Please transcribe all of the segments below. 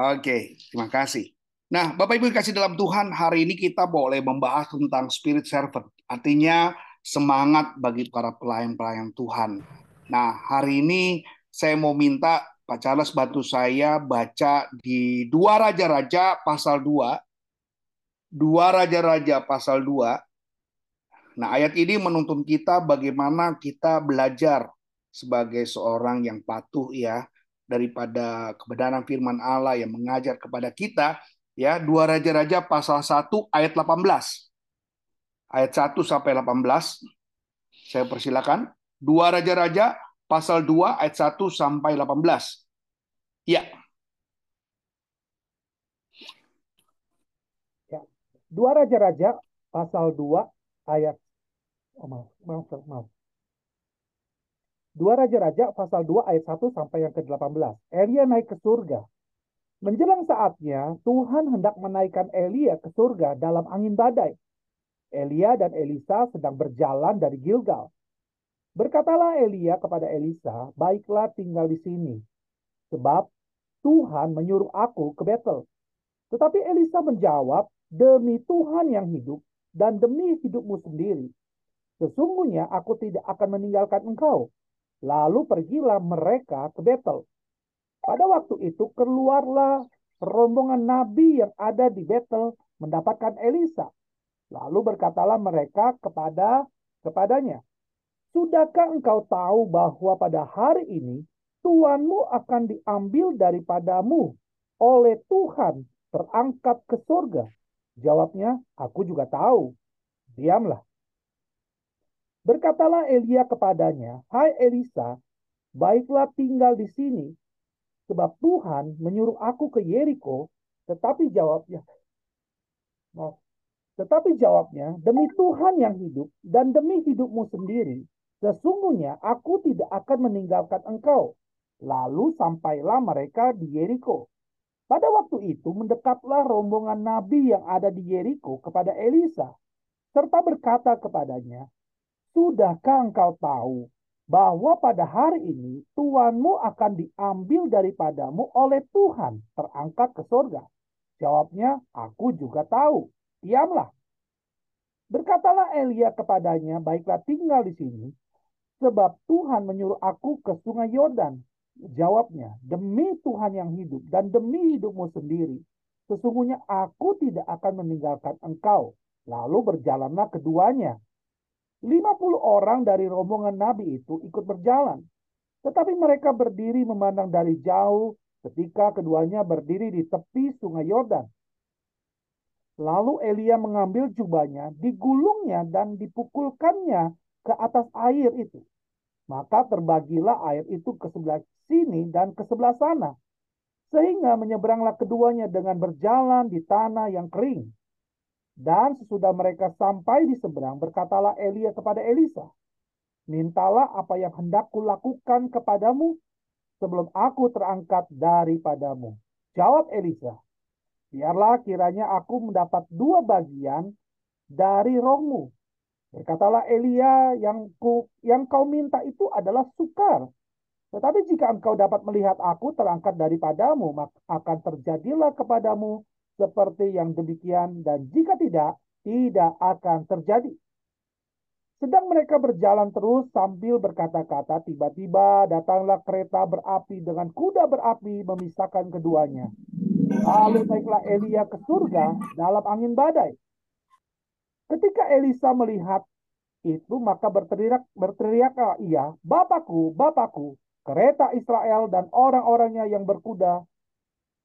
Oke, terima kasih. Nah, Bapak Ibu kasih dalam Tuhan, hari ini kita boleh membahas tentang spirit servant. Artinya semangat bagi para pelayan-pelayan Tuhan. Nah, hari ini saya mau minta Pak Charles bantu saya baca di dua Raja-Raja pasal 2. Dua Raja-Raja pasal 2. Nah, ayat ini menuntun kita bagaimana kita belajar sebagai seorang yang patuh ya daripada kebenaran firman Allah yang mengajar kepada kita ya dua raja-raja pasal 1 ayat 18 ayat 1 sampai 18 saya persilakan. Dua raja-raja pasal 2 ayat 1 sampai 18 ya. Ya. Dua raja-raja pasal 2 ayat oh, maaf maaf maaf Dua Raja-Raja pasal 2 ayat 1 sampai yang ke-18. Elia naik ke surga. Menjelang saatnya, Tuhan hendak menaikkan Elia ke surga dalam angin badai. Elia dan Elisa sedang berjalan dari Gilgal. Berkatalah Elia kepada Elisa, baiklah tinggal di sini. Sebab Tuhan menyuruh aku ke Betel. Tetapi Elisa menjawab, demi Tuhan yang hidup dan demi hidupmu sendiri. Sesungguhnya aku tidak akan meninggalkan engkau Lalu pergilah mereka ke Betel. Pada waktu itu keluarlah rombongan nabi yang ada di Betel mendapatkan Elisa. Lalu berkatalah mereka kepada kepadanya, Sudahkah engkau tahu bahwa pada hari ini Tuanmu akan diambil daripadamu oleh Tuhan terangkat ke surga? Jawabnya, aku juga tahu. Diamlah. Berkatalah Elia kepadanya, Hai Elisa, baiklah tinggal di sini, sebab Tuhan menyuruh aku ke Yeriko, tetapi jawabnya, maaf, tetapi jawabnya, demi Tuhan yang hidup dan demi hidupmu sendiri, sesungguhnya aku tidak akan meninggalkan engkau. Lalu sampailah mereka di Yeriko. Pada waktu itu mendekatlah rombongan nabi yang ada di Yeriko kepada Elisa, serta berkata kepadanya, Sudahkah engkau tahu bahwa pada hari ini tuanmu akan diambil daripadamu oleh Tuhan terangkat ke surga? Jawabnya, aku juga tahu. Diamlah. Berkatalah Elia kepadanya, baiklah tinggal di sini, sebab Tuhan menyuruh aku ke sungai Yordan. Jawabnya, demi Tuhan yang hidup dan demi hidupmu sendiri, sesungguhnya aku tidak akan meninggalkan engkau. Lalu berjalanlah keduanya 50 orang dari rombongan Nabi itu ikut berjalan. Tetapi mereka berdiri memandang dari jauh ketika keduanya berdiri di tepi sungai Yordan. Lalu Elia mengambil jubahnya, digulungnya dan dipukulkannya ke atas air itu. Maka terbagilah air itu ke sebelah sini dan ke sebelah sana. Sehingga menyeberanglah keduanya dengan berjalan di tanah yang kering. Dan sesudah mereka sampai di seberang, berkatalah Elia kepada Elisa, Mintalah apa yang hendak kulakukan kepadamu sebelum aku terangkat daripadamu. Jawab Elisa, biarlah kiranya aku mendapat dua bagian dari rohmu. Berkatalah Elia, yang, ku, yang kau minta itu adalah sukar. Tetapi jika engkau dapat melihat aku terangkat daripadamu, maka akan terjadilah kepadamu seperti yang demikian dan jika tidak, tidak akan terjadi. Sedang mereka berjalan terus sambil berkata-kata, tiba-tiba datanglah kereta berapi dengan kuda berapi memisahkan keduanya. Lalu naiklah Elia ke surga dalam angin badai. Ketika Elisa melihat itu, maka berteriak, berteriaklah ia, Bapakku, Bapakku, kereta Israel dan orang-orangnya yang berkuda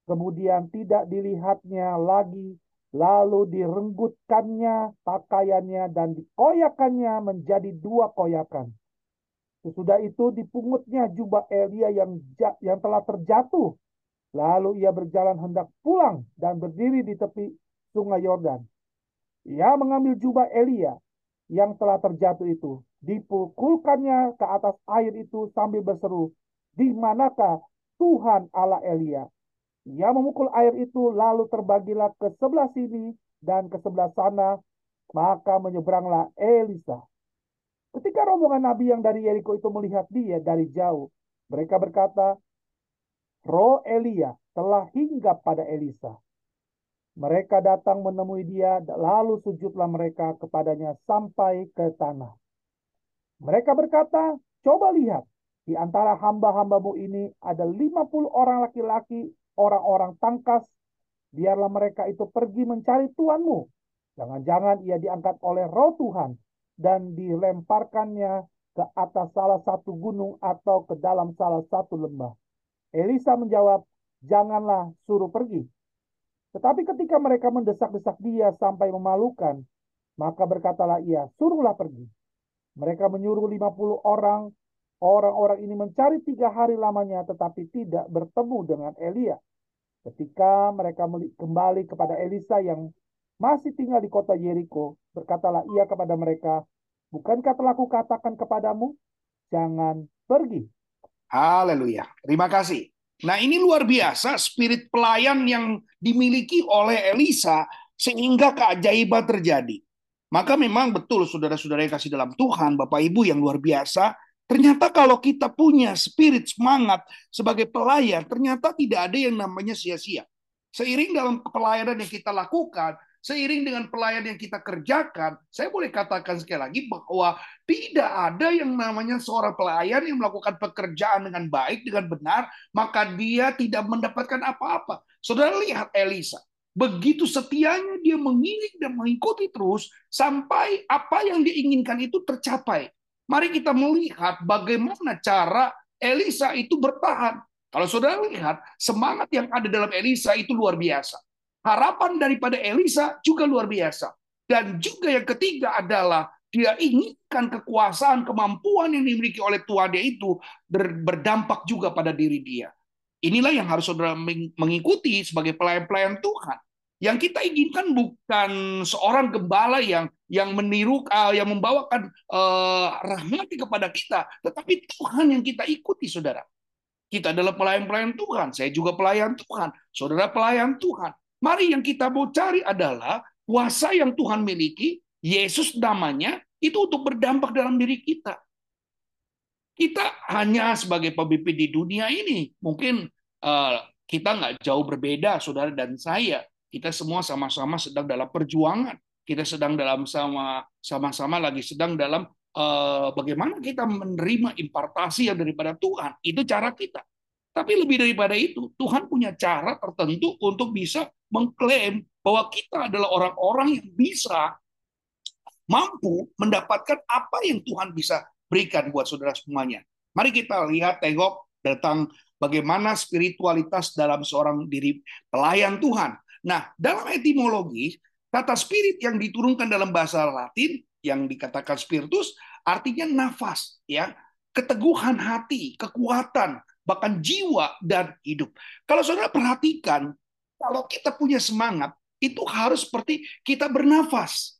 kemudian tidak dilihatnya lagi, lalu direnggutkannya pakaiannya dan dikoyakannya menjadi dua koyakan. Sesudah itu dipungutnya jubah Elia yang yang telah terjatuh. Lalu ia berjalan hendak pulang dan berdiri di tepi sungai Yordan. Ia mengambil jubah Elia yang telah terjatuh itu. Dipukulkannya ke atas air itu sambil berseru, di manakah Tuhan Allah Elia? Ia memukul air itu lalu terbagilah ke sebelah sini dan ke sebelah sana. Maka menyeberanglah Elisa. Ketika rombongan Nabi yang dari Yeriko itu melihat dia dari jauh, mereka berkata, roh Elia telah hinggap pada Elisa. Mereka datang menemui dia, lalu sujudlah mereka kepadanya sampai ke tanah. Mereka berkata, coba lihat, di antara hamba-hambamu ini ada 50 orang laki-laki, orang-orang tangkas. Biarlah mereka itu pergi mencari Tuanmu. Jangan-jangan ia diangkat oleh roh Tuhan dan dilemparkannya ke atas salah satu gunung atau ke dalam salah satu lembah. Elisa menjawab, janganlah suruh pergi. Tetapi ketika mereka mendesak-desak dia sampai memalukan, maka berkatalah ia, suruhlah pergi. Mereka menyuruh 50 orang, orang-orang ini mencari tiga hari lamanya tetapi tidak bertemu dengan Elia. Ketika mereka kembali kepada Elisa yang masih tinggal di kota Yeriko, berkatalah ia kepada mereka, bukankah telah kukatakan kepadamu, jangan pergi. Haleluya. Terima kasih. Nah ini luar biasa spirit pelayan yang dimiliki oleh Elisa sehingga keajaiban terjadi. Maka memang betul saudara-saudara yang kasih dalam Tuhan, Bapak Ibu yang luar biasa, ternyata kalau kita punya spirit semangat sebagai pelayan, ternyata tidak ada yang namanya sia-sia. Seiring dalam pelayanan yang kita lakukan, seiring dengan pelayan yang kita kerjakan, saya boleh katakan sekali lagi bahwa tidak ada yang namanya seorang pelayan yang melakukan pekerjaan dengan baik, dengan benar, maka dia tidak mendapatkan apa-apa. Saudara lihat Elisa, begitu setianya dia mengiring dan mengikuti terus sampai apa yang diinginkan itu tercapai. Mari kita melihat bagaimana cara Elisa itu bertahan. Kalau saudara lihat, semangat yang ada dalam Elisa itu luar biasa harapan daripada Elisa juga luar biasa. Dan juga yang ketiga adalah dia inginkan kekuasaan, kemampuan yang dimiliki oleh Tuhan dia itu berdampak juga pada diri dia. Inilah yang harus saudara mengikuti sebagai pelayan-pelayan Tuhan. Yang kita inginkan bukan seorang gembala yang yang meniru, uh, yang membawakan uh, rahmat kepada kita, tetapi Tuhan yang kita ikuti, saudara. Kita adalah pelayan-pelayan Tuhan. Saya juga pelayan Tuhan. Saudara pelayan Tuhan. Mari yang kita mau cari adalah kuasa yang Tuhan miliki, Yesus namanya, itu untuk berdampak dalam diri kita. Kita hanya sebagai pemimpin di dunia ini, mungkin uh, kita nggak jauh berbeda, saudara dan saya. Kita semua sama-sama sedang dalam perjuangan. Kita sedang dalam sama sama-sama lagi sedang dalam uh, bagaimana kita menerima impartasi yang daripada Tuhan. Itu cara kita. Tapi lebih daripada itu, Tuhan punya cara tertentu untuk bisa mengklaim bahwa kita adalah orang-orang yang bisa mampu mendapatkan apa yang Tuhan bisa berikan buat saudara semuanya. Mari kita lihat, tengok tentang bagaimana spiritualitas dalam seorang diri pelayan Tuhan. Nah, dalam etimologi, kata spirit yang diturunkan dalam bahasa Latin yang dikatakan spiritus artinya nafas, ya, keteguhan hati, kekuatan, bahkan jiwa dan hidup. Kalau saudara perhatikan, kalau kita punya semangat, itu harus seperti kita bernafas.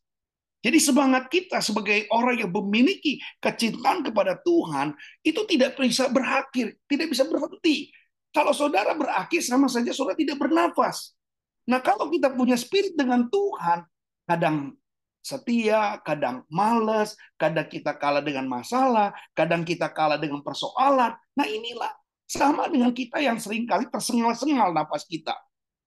Jadi semangat kita sebagai orang yang memiliki kecintaan kepada Tuhan, itu tidak bisa berakhir, tidak bisa berhenti. Kalau saudara berakhir, sama saja saudara tidak bernafas. Nah kalau kita punya spirit dengan Tuhan, kadang setia, kadang males, kadang kita kalah dengan masalah, kadang kita kalah dengan persoalan. Nah inilah sama dengan kita yang sering kali tersengal-sengal nafas kita.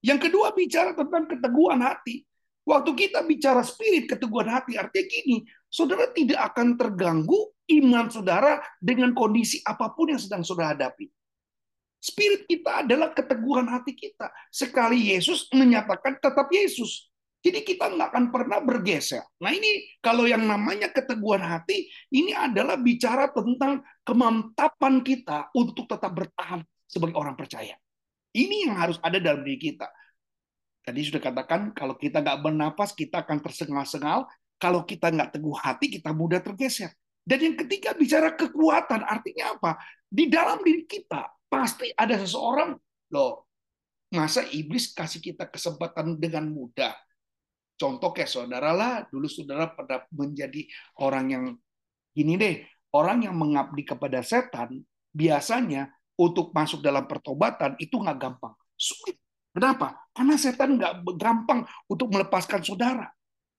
Yang kedua bicara tentang keteguhan hati. Waktu kita bicara spirit keteguhan hati, artinya gini, saudara tidak akan terganggu iman saudara dengan kondisi apa pun yang sedang saudara hadapi. Spirit kita adalah keteguhan hati kita. Sekali Yesus menyatakan tetap Yesus. Jadi kita nggak akan pernah bergeser. Nah ini kalau yang namanya keteguhan hati, ini adalah bicara tentang kemantapan kita untuk tetap bertahan sebagai orang percaya. Ini yang harus ada dalam diri kita. Tadi sudah katakan, kalau kita nggak bernapas, kita akan tersengal-sengal. Kalau kita nggak teguh hati, kita mudah tergeser. Dan yang ketiga bicara kekuatan, artinya apa? Di dalam diri kita pasti ada seseorang, loh, masa iblis kasih kita kesempatan dengan mudah Contoh kayak saudara lah, dulu saudara pada menjadi orang yang gini deh, orang yang mengabdi kepada setan, biasanya untuk masuk dalam pertobatan itu nggak gampang. Sulit. Kenapa? Karena setan nggak gampang untuk melepaskan saudara.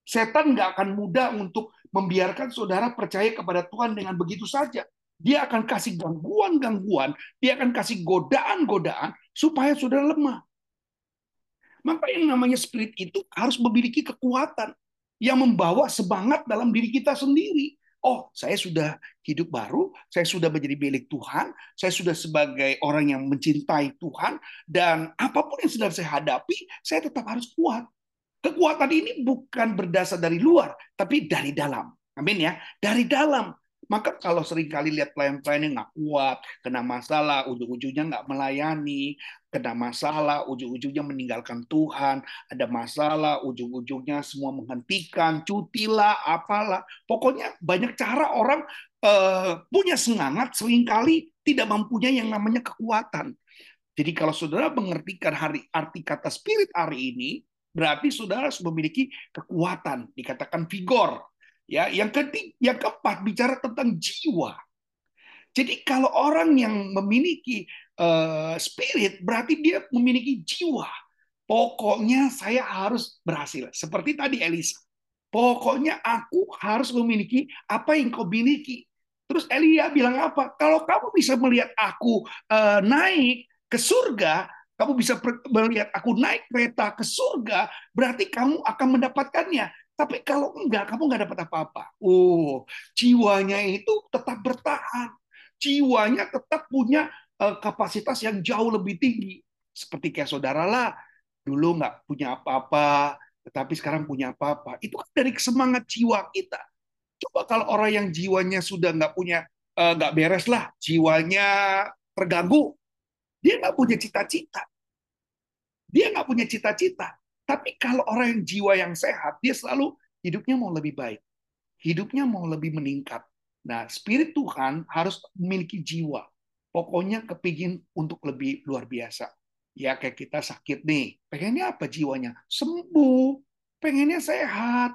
Setan nggak akan mudah untuk membiarkan saudara percaya kepada Tuhan dengan begitu saja. Dia akan kasih gangguan-gangguan, dia akan kasih godaan-godaan supaya saudara lemah. Maka yang namanya spirit itu harus memiliki kekuatan yang membawa semangat dalam diri kita sendiri. Oh, saya sudah hidup baru, saya sudah menjadi milik Tuhan, saya sudah sebagai orang yang mencintai Tuhan, dan apa pun yang sedang saya hadapi, saya tetap harus kuat. Kekuatan ini bukan berdasar dari luar, tapi dari dalam. Amin ya, dari dalam. Maka kalau sering kali lihat pelayan-pelayan yang nggak kuat, kena masalah, ujung-ujungnya nggak melayani, kena masalah, ujung-ujungnya meninggalkan Tuhan, ada masalah, ujung-ujungnya semua menghentikan, cutilah, apalah. Pokoknya banyak cara orang uh, punya semangat, sering kali tidak mempunyai yang namanya kekuatan. Jadi kalau saudara mengertikan hari arti kata spirit hari ini, berarti saudara harus memiliki kekuatan, dikatakan vigor. Ya, yang ketiga, yang keempat bicara tentang jiwa. Jadi kalau orang yang memiliki uh, spirit berarti dia memiliki jiwa. Pokoknya saya harus berhasil. Seperti tadi Elisa. Pokoknya aku harus memiliki apa yang kau miliki. Terus Elia bilang apa? Kalau kamu bisa melihat aku uh, naik ke surga, kamu bisa melihat aku naik kereta ke surga, berarti kamu akan mendapatkannya. Tapi kalau enggak, kamu enggak dapat apa-apa. Oh, jiwanya itu tetap bertahan. Jiwanya tetap punya eh, kapasitas yang jauh lebih tinggi. Seperti kayak saudara lah, dulu nggak punya apa-apa, tetapi sekarang punya apa-apa. Itu kan dari semangat jiwa kita. Coba kalau orang yang jiwanya sudah nggak punya, eh, nggak beres lah, jiwanya terganggu, dia nggak punya cita-cita. Dia nggak punya cita-cita tapi kalau orang yang jiwa yang sehat, dia selalu hidupnya mau lebih baik. Hidupnya mau lebih meningkat. Nah, spirit Tuhan harus memiliki jiwa. Pokoknya kepingin untuk lebih luar biasa. Ya kayak kita sakit nih. Pengennya apa jiwanya? Sembuh. Pengennya sehat.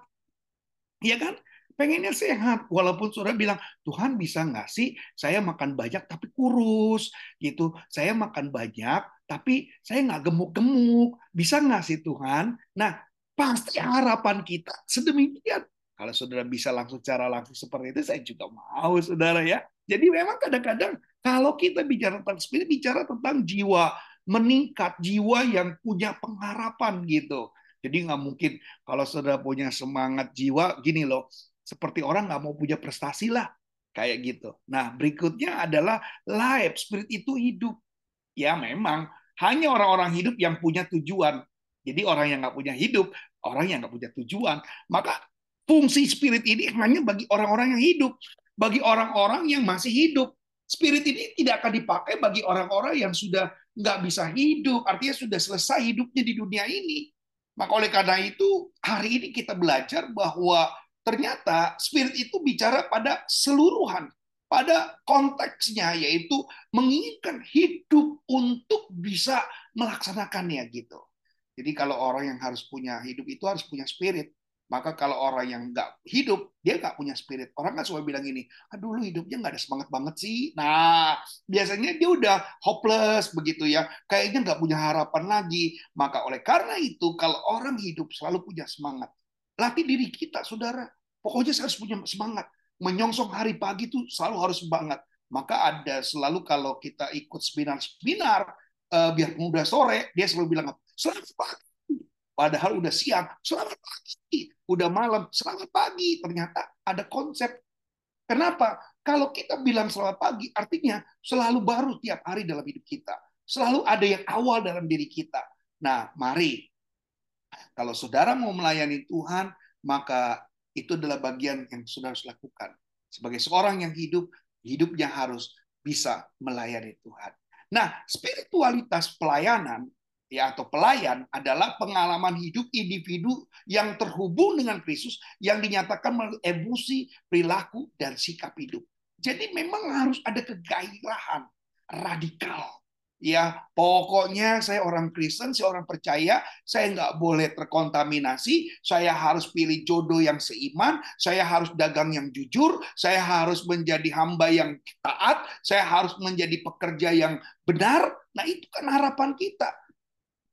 Ya kan? pengennya sehat. Walaupun saudara bilang, Tuhan bisa nggak sih saya makan banyak tapi kurus gitu. Saya makan banyak tapi saya nggak gemuk-gemuk. Bisa nggak sih Tuhan? Nah, pasti harapan kita sedemikian. Kalau saudara bisa langsung cara langsung seperti itu, saya juga mau, saudara ya. Jadi memang kadang-kadang kalau kita bicara tentang spirit, bicara tentang jiwa meningkat, jiwa yang punya pengharapan gitu. Jadi nggak mungkin kalau saudara punya semangat jiwa, gini loh, seperti orang nggak mau punya prestasi lah kayak gitu. Nah berikutnya adalah life spirit itu hidup. Ya memang hanya orang-orang hidup yang punya tujuan. Jadi orang yang nggak punya hidup, orang yang nggak punya tujuan. Maka fungsi spirit ini hanya bagi orang-orang yang hidup, bagi orang-orang yang masih hidup. Spirit ini tidak akan dipakai bagi orang-orang yang sudah nggak bisa hidup, artinya sudah selesai hidupnya di dunia ini. Maka oleh karena itu hari ini kita belajar bahwa ternyata spirit itu bicara pada seluruhan, pada konteksnya yaitu menginginkan hidup untuk bisa melaksanakannya gitu. Jadi kalau orang yang harus punya hidup itu harus punya spirit. Maka kalau orang yang nggak hidup, dia nggak punya spirit. Orang kan suka bilang gini, aduh lu hidupnya nggak ada semangat banget sih. Nah, biasanya dia udah hopeless begitu ya. Kayaknya nggak punya harapan lagi. Maka oleh karena itu, kalau orang hidup selalu punya semangat. Latih diri kita, saudara. Pokoknya harus punya semangat. Menyongsong hari pagi itu selalu harus semangat. Maka ada selalu kalau kita ikut seminar-seminar, uh, biar udah sore, dia selalu bilang, selamat pagi. Padahal udah siang, selamat pagi. Udah malam, selamat pagi. Ternyata ada konsep. Kenapa? Kalau kita bilang selamat pagi, artinya selalu baru tiap hari dalam hidup kita. Selalu ada yang awal dalam diri kita. Nah, mari kalau saudara mau melayani Tuhan, maka itu adalah bagian yang saudara harus lakukan. Sebagai seorang yang hidup, hidupnya harus bisa melayani Tuhan. Nah, spiritualitas pelayanan ya atau pelayan adalah pengalaman hidup individu yang terhubung dengan Kristus yang dinyatakan melalui emosi, perilaku dan sikap hidup. Jadi memang harus ada kegairahan radikal ya pokoknya saya orang Kristen, saya orang percaya, saya nggak boleh terkontaminasi, saya harus pilih jodoh yang seiman, saya harus dagang yang jujur, saya harus menjadi hamba yang taat, saya harus menjadi pekerja yang benar. Nah itu kan harapan kita.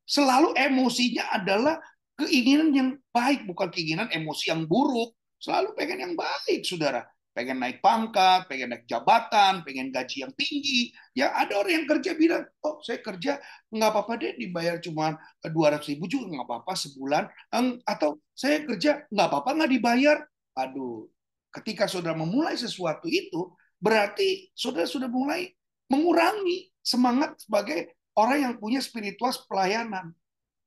Selalu emosinya adalah keinginan yang baik, bukan keinginan emosi yang buruk. Selalu pengen yang baik, saudara. Pengen naik pangkat, pengen naik jabatan, pengen gaji yang tinggi. Ya ada orang yang kerja bilang, oh saya kerja nggak apa-apa deh dibayar cuma 200 ribu juga nggak apa-apa sebulan. Atau saya kerja nggak apa-apa nggak dibayar. Aduh, ketika saudara memulai sesuatu itu, berarti saudara sudah mulai mengurangi semangat sebagai orang yang punya spiritual pelayanan.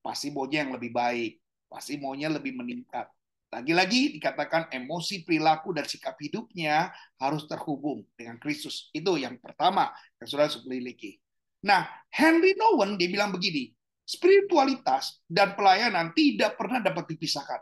Pasti maunya yang lebih baik, pasti maunya lebih meningkat. Lagi-lagi dikatakan emosi, perilaku, dan sikap hidupnya harus terhubung dengan Kristus. Itu yang pertama yang sudah harus. Nah, Henry Nowen dia bilang begini, spiritualitas dan pelayanan tidak pernah dapat dipisahkan.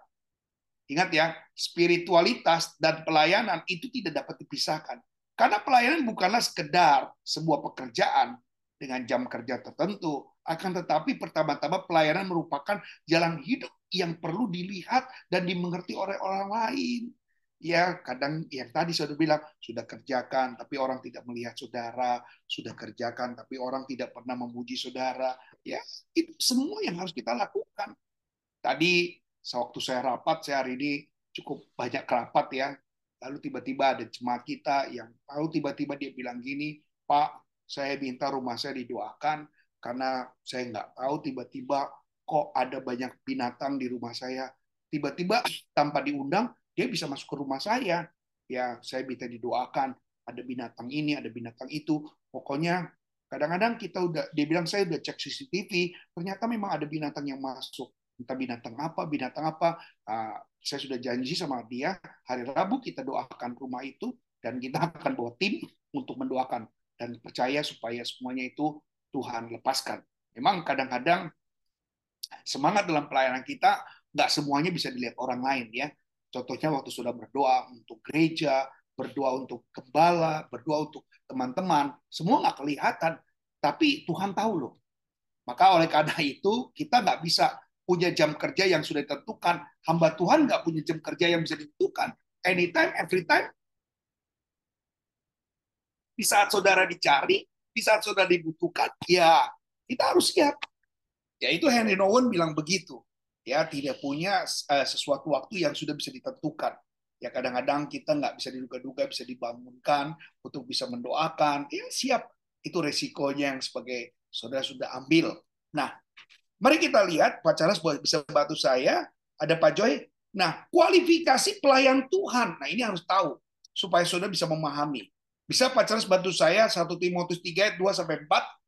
Ingat ya, spiritualitas dan pelayanan itu tidak dapat dipisahkan. Karena pelayanan bukanlah sekedar sebuah pekerjaan dengan jam kerja tertentu, akan tetapi pertama-tama pelayanan merupakan jalan hidup yang perlu dilihat dan dimengerti oleh orang lain. Ya, kadang yang tadi sudah bilang, sudah kerjakan, tapi orang tidak melihat saudara, sudah kerjakan, tapi orang tidak pernah memuji saudara. Ya, itu semua yang harus kita lakukan. Tadi, sewaktu saya rapat, saya hari ini cukup banyak rapat ya, lalu tiba-tiba ada jemaat kita yang tahu tiba-tiba dia bilang gini, Pak, saya minta rumah saya didoakan, karena saya nggak tahu tiba-tiba kok ada banyak binatang di rumah saya. Tiba-tiba tanpa diundang, dia bisa masuk ke rumah saya. Ya, saya minta didoakan. Ada binatang ini, ada binatang itu. Pokoknya kadang-kadang kita udah, dia bilang saya udah cek CCTV, ternyata memang ada binatang yang masuk. Entah binatang apa, binatang apa. Uh, saya sudah janji sama dia, hari Rabu kita doakan rumah itu, dan kita akan bawa tim untuk mendoakan. Dan percaya supaya semuanya itu Tuhan lepaskan. Memang kadang-kadang semangat dalam pelayanan kita nggak semuanya bisa dilihat orang lain ya. Contohnya waktu sudah berdoa untuk gereja, berdoa untuk gembala, berdoa untuk teman-teman, semua nggak kelihatan, tapi Tuhan tahu loh. Maka oleh karena itu kita nggak bisa punya jam kerja yang sudah ditentukan. Hamba Tuhan nggak punya jam kerja yang bisa ditentukan. Anytime, every time. Di saat saudara dicari, di saat sudah dibutuhkan, ya kita harus siap. Ya itu Henry Nowen bilang begitu. Ya tidak punya uh, sesuatu waktu yang sudah bisa ditentukan. Ya kadang-kadang kita nggak bisa diduga-duga, bisa dibangunkan untuk bisa mendoakan. Ya siap. Itu resikonya yang sebagai saudara sudah ambil. Nah, mari kita lihat Pak Charles bisa bantu saya. Ada Pak Joy. Nah, kualifikasi pelayan Tuhan. Nah, ini harus tahu supaya saudara bisa memahami. Bisa Pak Charles bantu saya 1 Timotius 3 2 sampai 4?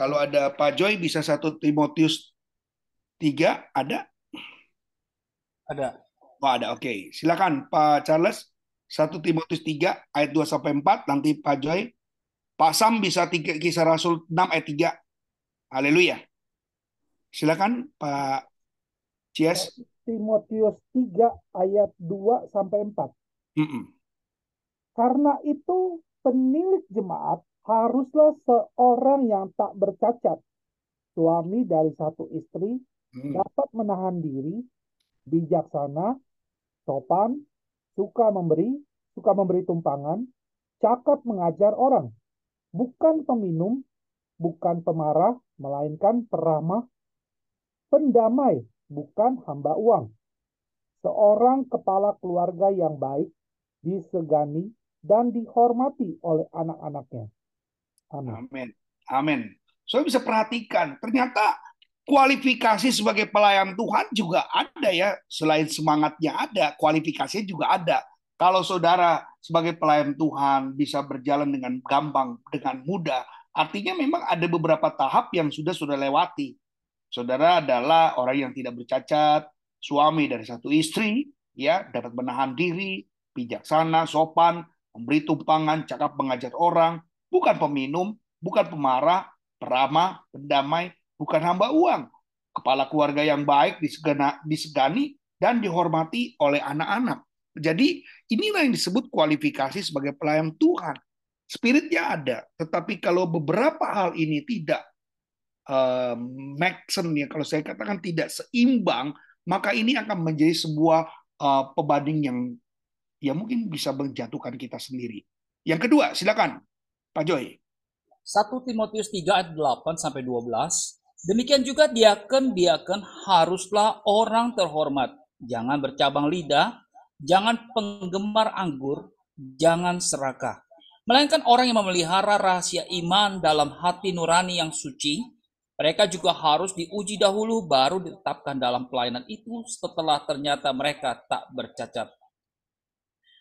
Kalau ada Pak Joy bisa 1 Timotius 3 ada? Ada. Oh, ada. Oke. Okay. Silakan Pak Charles 1 Timotius 3 ayat 2 sampai 4 nanti Pak Joy. Pak Sam bisa tiga kisah Rasul 6 ayat 3. Haleluya. Silakan Pak Cies. Timotius 3 ayat 2 sampai 4. Mm -mm. Karena itu penilik jemaat haruslah seorang yang tak bercacat. Suami dari satu istri hmm. dapat menahan diri, bijaksana, sopan, suka memberi, suka memberi tumpangan, cakap mengajar orang, bukan peminum, bukan pemarah, melainkan peramah, pendamai, bukan hamba uang. Seorang kepala keluarga yang baik disegani dan dihormati oleh anak-anaknya. Amin. Amin. Amin. So bisa perhatikan, ternyata kualifikasi sebagai pelayan Tuhan juga ada ya. Selain semangatnya ada, kualifikasinya juga ada. Kalau saudara sebagai pelayan Tuhan bisa berjalan dengan gampang, dengan mudah, artinya memang ada beberapa tahap yang sudah sudah lewati. Saudara adalah orang yang tidak bercacat, suami dari satu istri, ya dapat menahan diri, bijaksana, sopan, memberi tumpangan, cakap mengajar orang, bukan peminum, bukan pemarah, peramah, pendamai, bukan hamba uang. Kepala keluarga yang baik disegani dan dihormati oleh anak-anak. Jadi inilah yang disebut kualifikasi sebagai pelayan Tuhan. Spiritnya ada, tetapi kalau beberapa hal ini tidak uh, ya, kalau saya katakan tidak seimbang, maka ini akan menjadi sebuah uh, pebanding yang ya mungkin bisa menjatuhkan kita sendiri. Yang kedua, silakan Pak Joy. 1 Timotius 3 ayat 8 sampai 12. Demikian juga diaken diaken haruslah orang terhormat, jangan bercabang lidah, jangan penggemar anggur, jangan serakah. Melainkan orang yang memelihara rahasia iman dalam hati nurani yang suci, mereka juga harus diuji dahulu baru ditetapkan dalam pelayanan itu setelah ternyata mereka tak bercacat.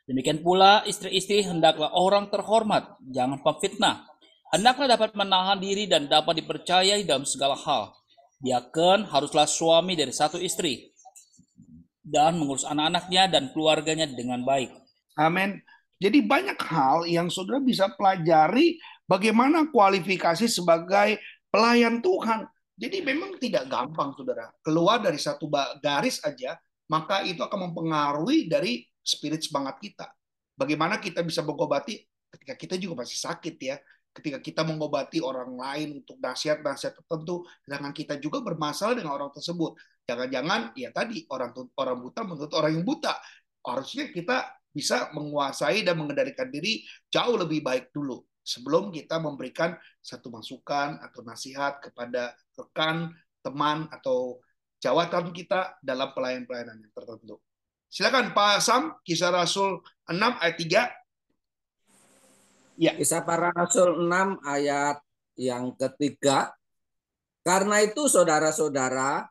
Demikian pula istri-istri hendaklah orang terhormat, jangan pemfitnah. Hendaklah dapat menahan diri dan dapat dipercayai dalam segala hal. Diaken haruslah suami dari satu istri, dan mengurus anak-anaknya dan keluarganya dengan baik. Amin. Jadi banyak hal yang saudara bisa pelajari bagaimana kualifikasi sebagai pelayan Tuhan. Jadi memang tidak gampang saudara. Keluar dari satu garis aja, maka itu akan mempengaruhi dari spirit semangat kita. Bagaimana kita bisa mengobati ketika kita juga masih sakit ya. Ketika kita mengobati orang lain untuk nasihat-nasihat tertentu, sedangkan kita juga bermasalah dengan orang tersebut. Jangan-jangan ya tadi orang orang buta menurut orang yang buta. Harusnya kita bisa menguasai dan mengendalikan diri jauh lebih baik dulu sebelum kita memberikan satu masukan atau nasihat kepada rekan, teman atau jawatan kita dalam pelayan-pelayanan yang tertentu. Silakan Pak Sam, Kisah Rasul 6 ayat 3. Ya. Kisah para Rasul 6 ayat yang ketiga. Karena itu saudara-saudara,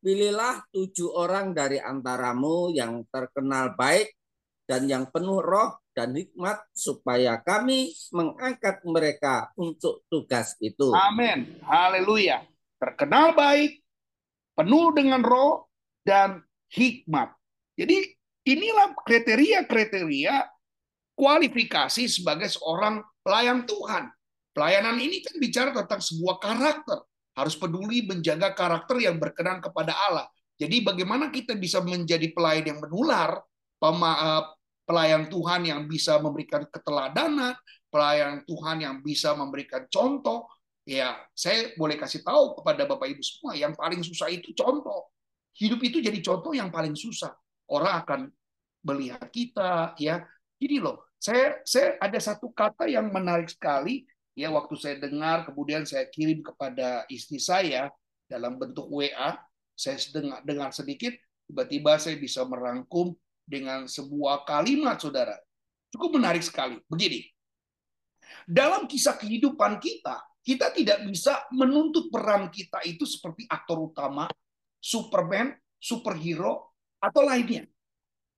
Pilihlah tujuh orang dari antaramu yang terkenal baik dan yang penuh roh dan hikmat supaya kami mengangkat mereka untuk tugas itu. Amin. Haleluya. Terkenal baik, penuh dengan roh dan hikmat. Jadi inilah kriteria-kriteria kualifikasi sebagai seorang pelayan Tuhan. Pelayanan ini kan bicara tentang sebuah karakter harus peduli menjaga karakter yang berkenan kepada Allah. Jadi bagaimana kita bisa menjadi pelayan yang menular, eh, pelayan Tuhan yang bisa memberikan keteladanan, pelayan Tuhan yang bisa memberikan contoh. Ya, saya boleh kasih tahu kepada Bapak Ibu semua, yang paling susah itu contoh. Hidup itu jadi contoh yang paling susah. Orang akan melihat kita, ya. Jadi loh, saya saya ada satu kata yang menarik sekali ya waktu saya dengar kemudian saya kirim kepada istri saya dalam bentuk WA saya dengar, dengar sedikit tiba-tiba saya bisa merangkum dengan sebuah kalimat saudara cukup menarik sekali begini dalam kisah kehidupan kita kita tidak bisa menuntut peran kita itu seperti aktor utama Superman superhero atau lainnya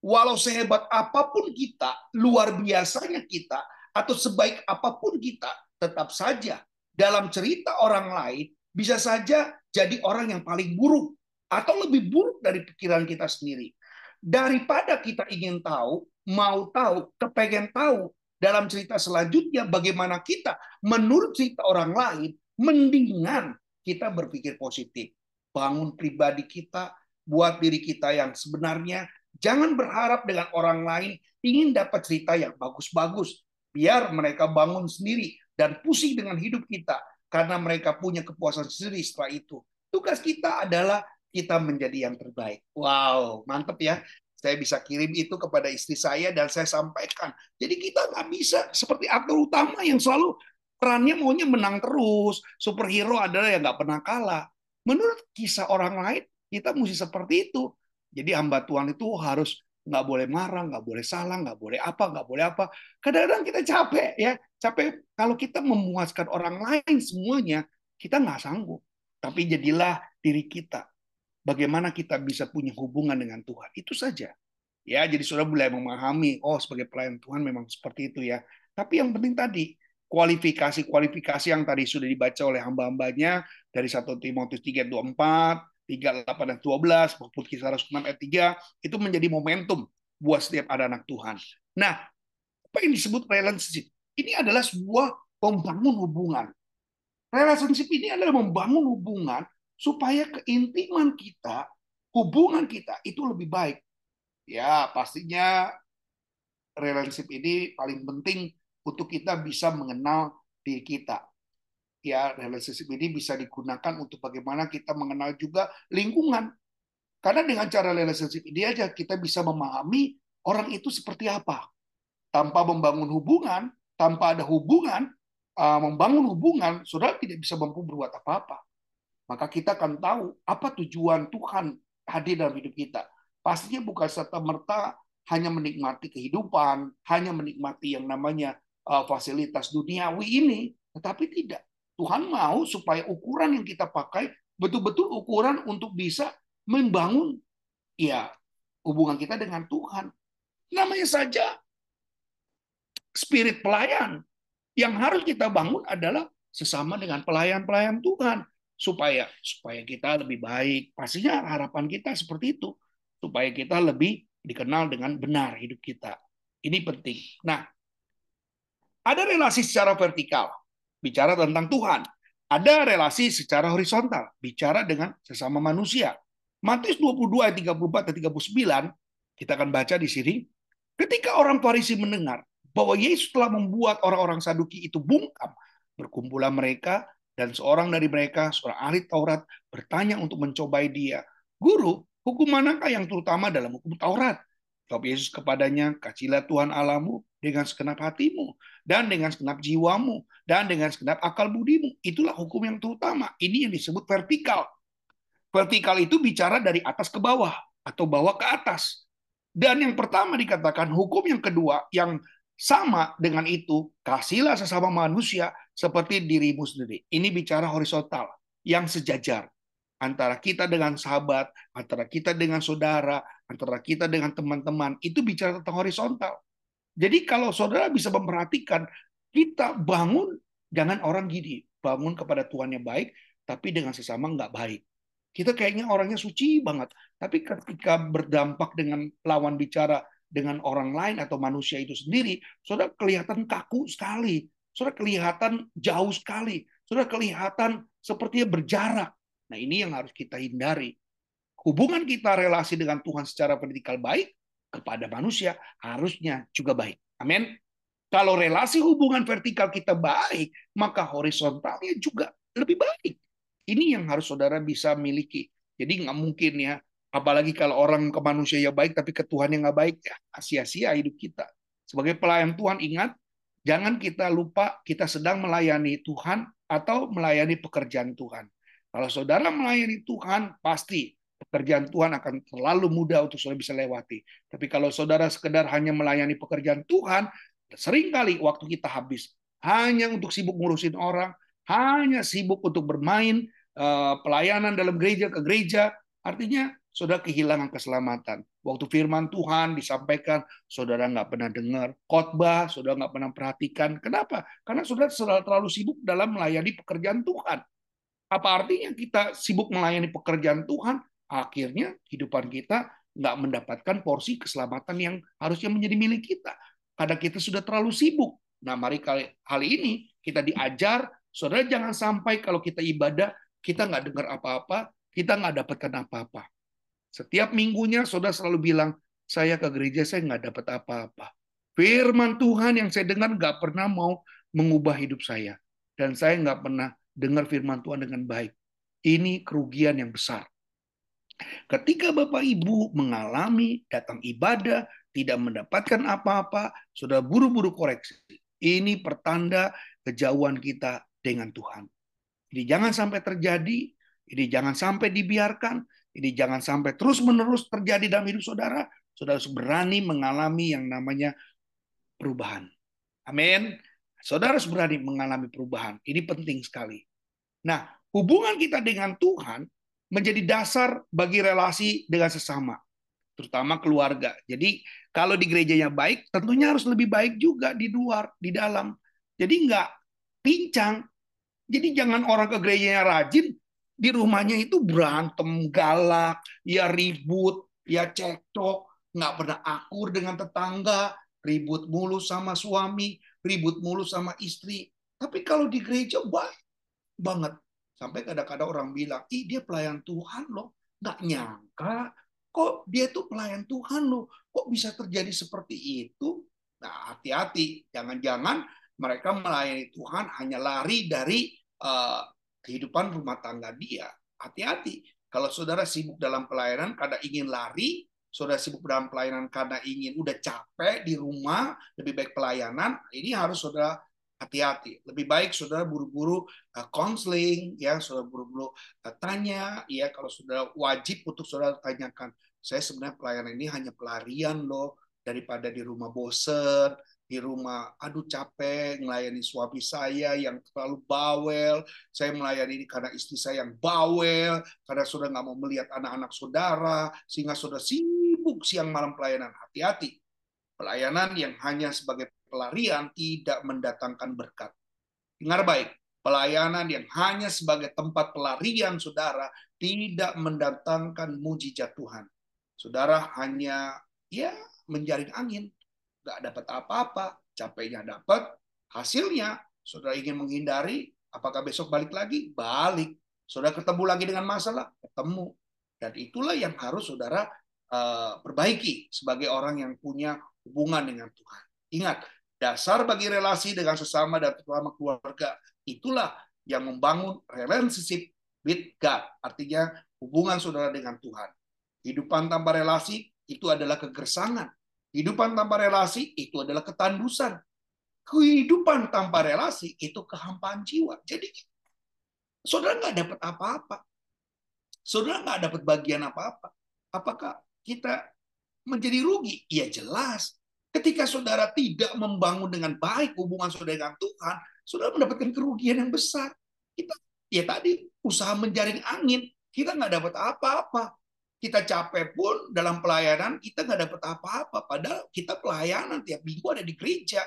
walau sehebat apa pun kita luar biasanya kita atau sebaik apa pun kita tetap saja dalam cerita orang lain bisa saja jadi orang yang paling buruk atau lebih buruk dari pikiran kita sendiri. Daripada kita ingin tahu, mau tahu, kepengen tahu dalam cerita selanjutnya bagaimana kita menurut cerita orang lain, mendingan kita berpikir positif. Bangun pribadi kita, buat diri kita yang sebenarnya. Jangan berharap dengan orang lain ingin dapat cerita yang bagus-bagus. Biar mereka bangun sendiri dan pusing dengan hidup kita karena mereka punya kepuasan sendiri setelah itu. Tugas kita adalah kita menjadi yang terbaik. Wow, mantep ya. Saya bisa kirim itu kepada istri saya dan saya sampaikan. Jadi kita nggak bisa seperti aktor utama yang selalu perannya maunya menang terus. Superhero adalah yang nggak pernah kalah. Menurut kisah orang lain, kita mesti seperti itu. Jadi hamba Tuhan itu harus nggak boleh marah, nggak boleh salah, nggak boleh apa, nggak boleh apa. Kadang-kadang kita capek ya, capek kalau kita memuaskan orang lain semuanya, kita nggak sanggup. Tapi jadilah diri kita. Bagaimana kita bisa punya hubungan dengan Tuhan. Itu saja. Ya, jadi sudah mulai memahami, oh sebagai pelayan Tuhan memang seperti itu ya. Tapi yang penting tadi, kualifikasi-kualifikasi yang tadi sudah dibaca oleh hamba-hambanya dari 1 Timotius 3, 24, 3, 8, dan 12, maupun kisah Rasul 6 ayat 3, itu menjadi momentum buat setiap ada anak Tuhan. Nah, apa yang disebut relationship? Ini adalah sebuah membangun hubungan. Relationship ini adalah membangun hubungan supaya keintiman kita, hubungan kita itu lebih baik. Ya, pastinya relationship ini paling penting untuk kita bisa mengenal diri kita ya relationship ini bisa digunakan untuk bagaimana kita mengenal juga lingkungan. Karena dengan cara relationship ini aja kita bisa memahami orang itu seperti apa. Tanpa membangun hubungan, tanpa ada hubungan, uh, membangun hubungan, saudara tidak bisa mampu berbuat apa-apa. Maka kita akan tahu apa tujuan Tuhan hadir dalam hidup kita. Pastinya bukan serta merta hanya menikmati kehidupan, hanya menikmati yang namanya uh, fasilitas duniawi ini, tetapi tidak. Tuhan mau supaya ukuran yang kita pakai betul-betul ukuran untuk bisa membangun ya hubungan kita dengan Tuhan. Namanya saja spirit pelayan. Yang harus kita bangun adalah sesama dengan pelayan-pelayan Tuhan supaya supaya kita lebih baik. Pastinya harapan kita seperti itu supaya kita lebih dikenal dengan benar hidup kita. Ini penting. Nah, ada relasi secara vertikal, bicara tentang Tuhan. Ada relasi secara horizontal, bicara dengan sesama manusia. Matius 22 ayat 34 dan 39, kita akan baca di sini. Ketika orang Farisi mendengar bahwa Yesus telah membuat orang-orang Saduki itu bungkam. Berkumpulah mereka dan seorang dari mereka, seorang ahli Taurat, bertanya untuk mencobai dia. Guru, hukum manakah yang terutama dalam hukum Taurat? Jawab Yesus kepadanya, kasihlah Tuhan Alamu dengan segenap hatimu, dan dengan segenap jiwamu, dan dengan segenap akal budimu. Itulah hukum yang terutama. Ini yang disebut vertikal. Vertikal itu bicara dari atas ke bawah, atau bawah ke atas. Dan yang pertama dikatakan hukum yang kedua yang sama dengan itu, kasihlah sesama manusia seperti dirimu sendiri. Ini bicara horizontal, yang sejajar. Antara kita dengan sahabat, antara kita dengan saudara, antara kita dengan teman-teman. Itu bicara tentang horizontal. Jadi kalau saudara bisa memperhatikan, kita bangun, jangan orang gini. Bangun kepada Tuhan yang baik, tapi dengan sesama nggak baik. Kita kayaknya orangnya suci banget. Tapi ketika berdampak dengan lawan bicara dengan orang lain atau manusia itu sendiri, sudah kelihatan kaku sekali, sudah kelihatan jauh sekali, sudah kelihatan sepertinya berjarak. Nah ini yang harus kita hindari. Hubungan kita relasi dengan Tuhan secara vertikal baik kepada manusia harusnya juga baik. Amin. Kalau relasi hubungan vertikal kita baik, maka horizontalnya juga lebih baik. Ini yang harus saudara bisa miliki. Jadi nggak mungkin ya Apalagi kalau orang ke manusia ya baik, tapi ke Tuhan yang nggak baik, ya sia-sia hidup kita. Sebagai pelayan Tuhan, ingat, jangan kita lupa kita sedang melayani Tuhan atau melayani pekerjaan Tuhan. Kalau saudara melayani Tuhan, pasti pekerjaan Tuhan akan terlalu mudah untuk saudara bisa lewati. Tapi kalau saudara sekedar hanya melayani pekerjaan Tuhan, sering kali waktu kita habis hanya untuk sibuk ngurusin orang, hanya sibuk untuk bermain eh, pelayanan dalam gereja ke gereja. Artinya saudara kehilangan keselamatan. Waktu firman Tuhan disampaikan, saudara nggak pernah dengar. Khotbah, saudara nggak pernah perhatikan. Kenapa? Karena saudara terlalu sibuk dalam melayani pekerjaan Tuhan. Apa artinya kita sibuk melayani pekerjaan Tuhan? Akhirnya kehidupan kita nggak mendapatkan porsi keselamatan yang harusnya menjadi milik kita. Karena kita sudah terlalu sibuk. Nah, mari kali hal ini kita diajar, saudara jangan sampai kalau kita ibadah, kita nggak dengar apa-apa, kita nggak dapatkan apa-apa. Setiap minggunya saudara selalu bilang, saya ke gereja saya nggak dapat apa-apa. Firman Tuhan yang saya dengar nggak pernah mau mengubah hidup saya. Dan saya nggak pernah dengar firman Tuhan dengan baik. Ini kerugian yang besar. Ketika Bapak Ibu mengalami datang ibadah, tidak mendapatkan apa-apa, sudah buru-buru koreksi. Ini pertanda kejauhan kita dengan Tuhan. Jadi jangan sampai terjadi, ini jangan sampai dibiarkan, ini jangan sampai terus-menerus terjadi dalam hidup saudara. Saudara harus berani mengalami yang namanya perubahan. Amin. Saudara harus berani mengalami perubahan. Ini penting sekali. Nah, hubungan kita dengan Tuhan menjadi dasar bagi relasi dengan sesama, terutama keluarga. Jadi, kalau di gerejanya baik, tentunya harus lebih baik juga di luar, di dalam. Jadi nggak pincang. Jadi jangan orang ke gerejanya rajin, di rumahnya itu berantem galak, ya ribut, ya cekcok, nggak pernah akur dengan tetangga, ribut mulu sama suami, ribut mulu sama istri. Tapi kalau di gereja baik banget. Sampai kadang-kadang orang bilang, ih dia pelayan Tuhan loh. Nggak nyangka, kok dia tuh pelayan Tuhan loh. Kok bisa terjadi seperti itu? Nah hati-hati, jangan-jangan mereka melayani Tuhan hanya lari dari uh, kehidupan rumah tangga dia. Hati-hati. Kalau saudara sibuk dalam pelayanan karena ingin lari, saudara sibuk dalam pelayanan karena ingin udah capek di rumah, lebih baik pelayanan, ini harus saudara hati-hati. Lebih baik saudara buru-buru konseling, uh, ya, saudara buru-buru uh, tanya, ya, kalau saudara wajib untuk saudara tanyakan, saya sebenarnya pelayanan ini hanya pelarian loh, daripada di rumah bosen, di rumah, aduh capek melayani suami saya yang terlalu bawel, saya melayani ini karena istri saya yang bawel, karena sudah nggak mau melihat anak-anak saudara, sehingga sudah sibuk siang malam pelayanan. Hati-hati, pelayanan yang hanya sebagai pelarian tidak mendatangkan berkat. Dengar baik, pelayanan yang hanya sebagai tempat pelarian saudara tidak mendatangkan mujizat Tuhan. Saudara hanya ya menjaring angin, nggak dapat apa-apa, capeknya dapat, hasilnya saudara ingin menghindari, apakah besok balik lagi? Balik. Saudara ketemu lagi dengan masalah? Ketemu. Dan itulah yang harus saudara uh, perbaiki sebagai orang yang punya hubungan dengan Tuhan. Ingat, dasar bagi relasi dengan sesama dan terutama keluarga, itulah yang membangun relationship with God. Artinya hubungan saudara dengan Tuhan. Kehidupan tanpa relasi itu adalah kegersangan. Kehidupan tanpa relasi itu adalah ketandusan. Kehidupan tanpa relasi itu kehampaan jiwa. Jadi saudara nggak dapat apa-apa. Saudara nggak dapat bagian apa-apa. Apakah kita menjadi rugi? Ya jelas. Ketika saudara tidak membangun dengan baik hubungan saudara dengan Tuhan, saudara mendapatkan kerugian yang besar. Kita ya tadi usaha menjaring angin, kita nggak dapat apa-apa. Kita capek pun dalam pelayanan kita nggak dapat apa-apa. Padahal kita pelayanan tiap minggu ada di gereja.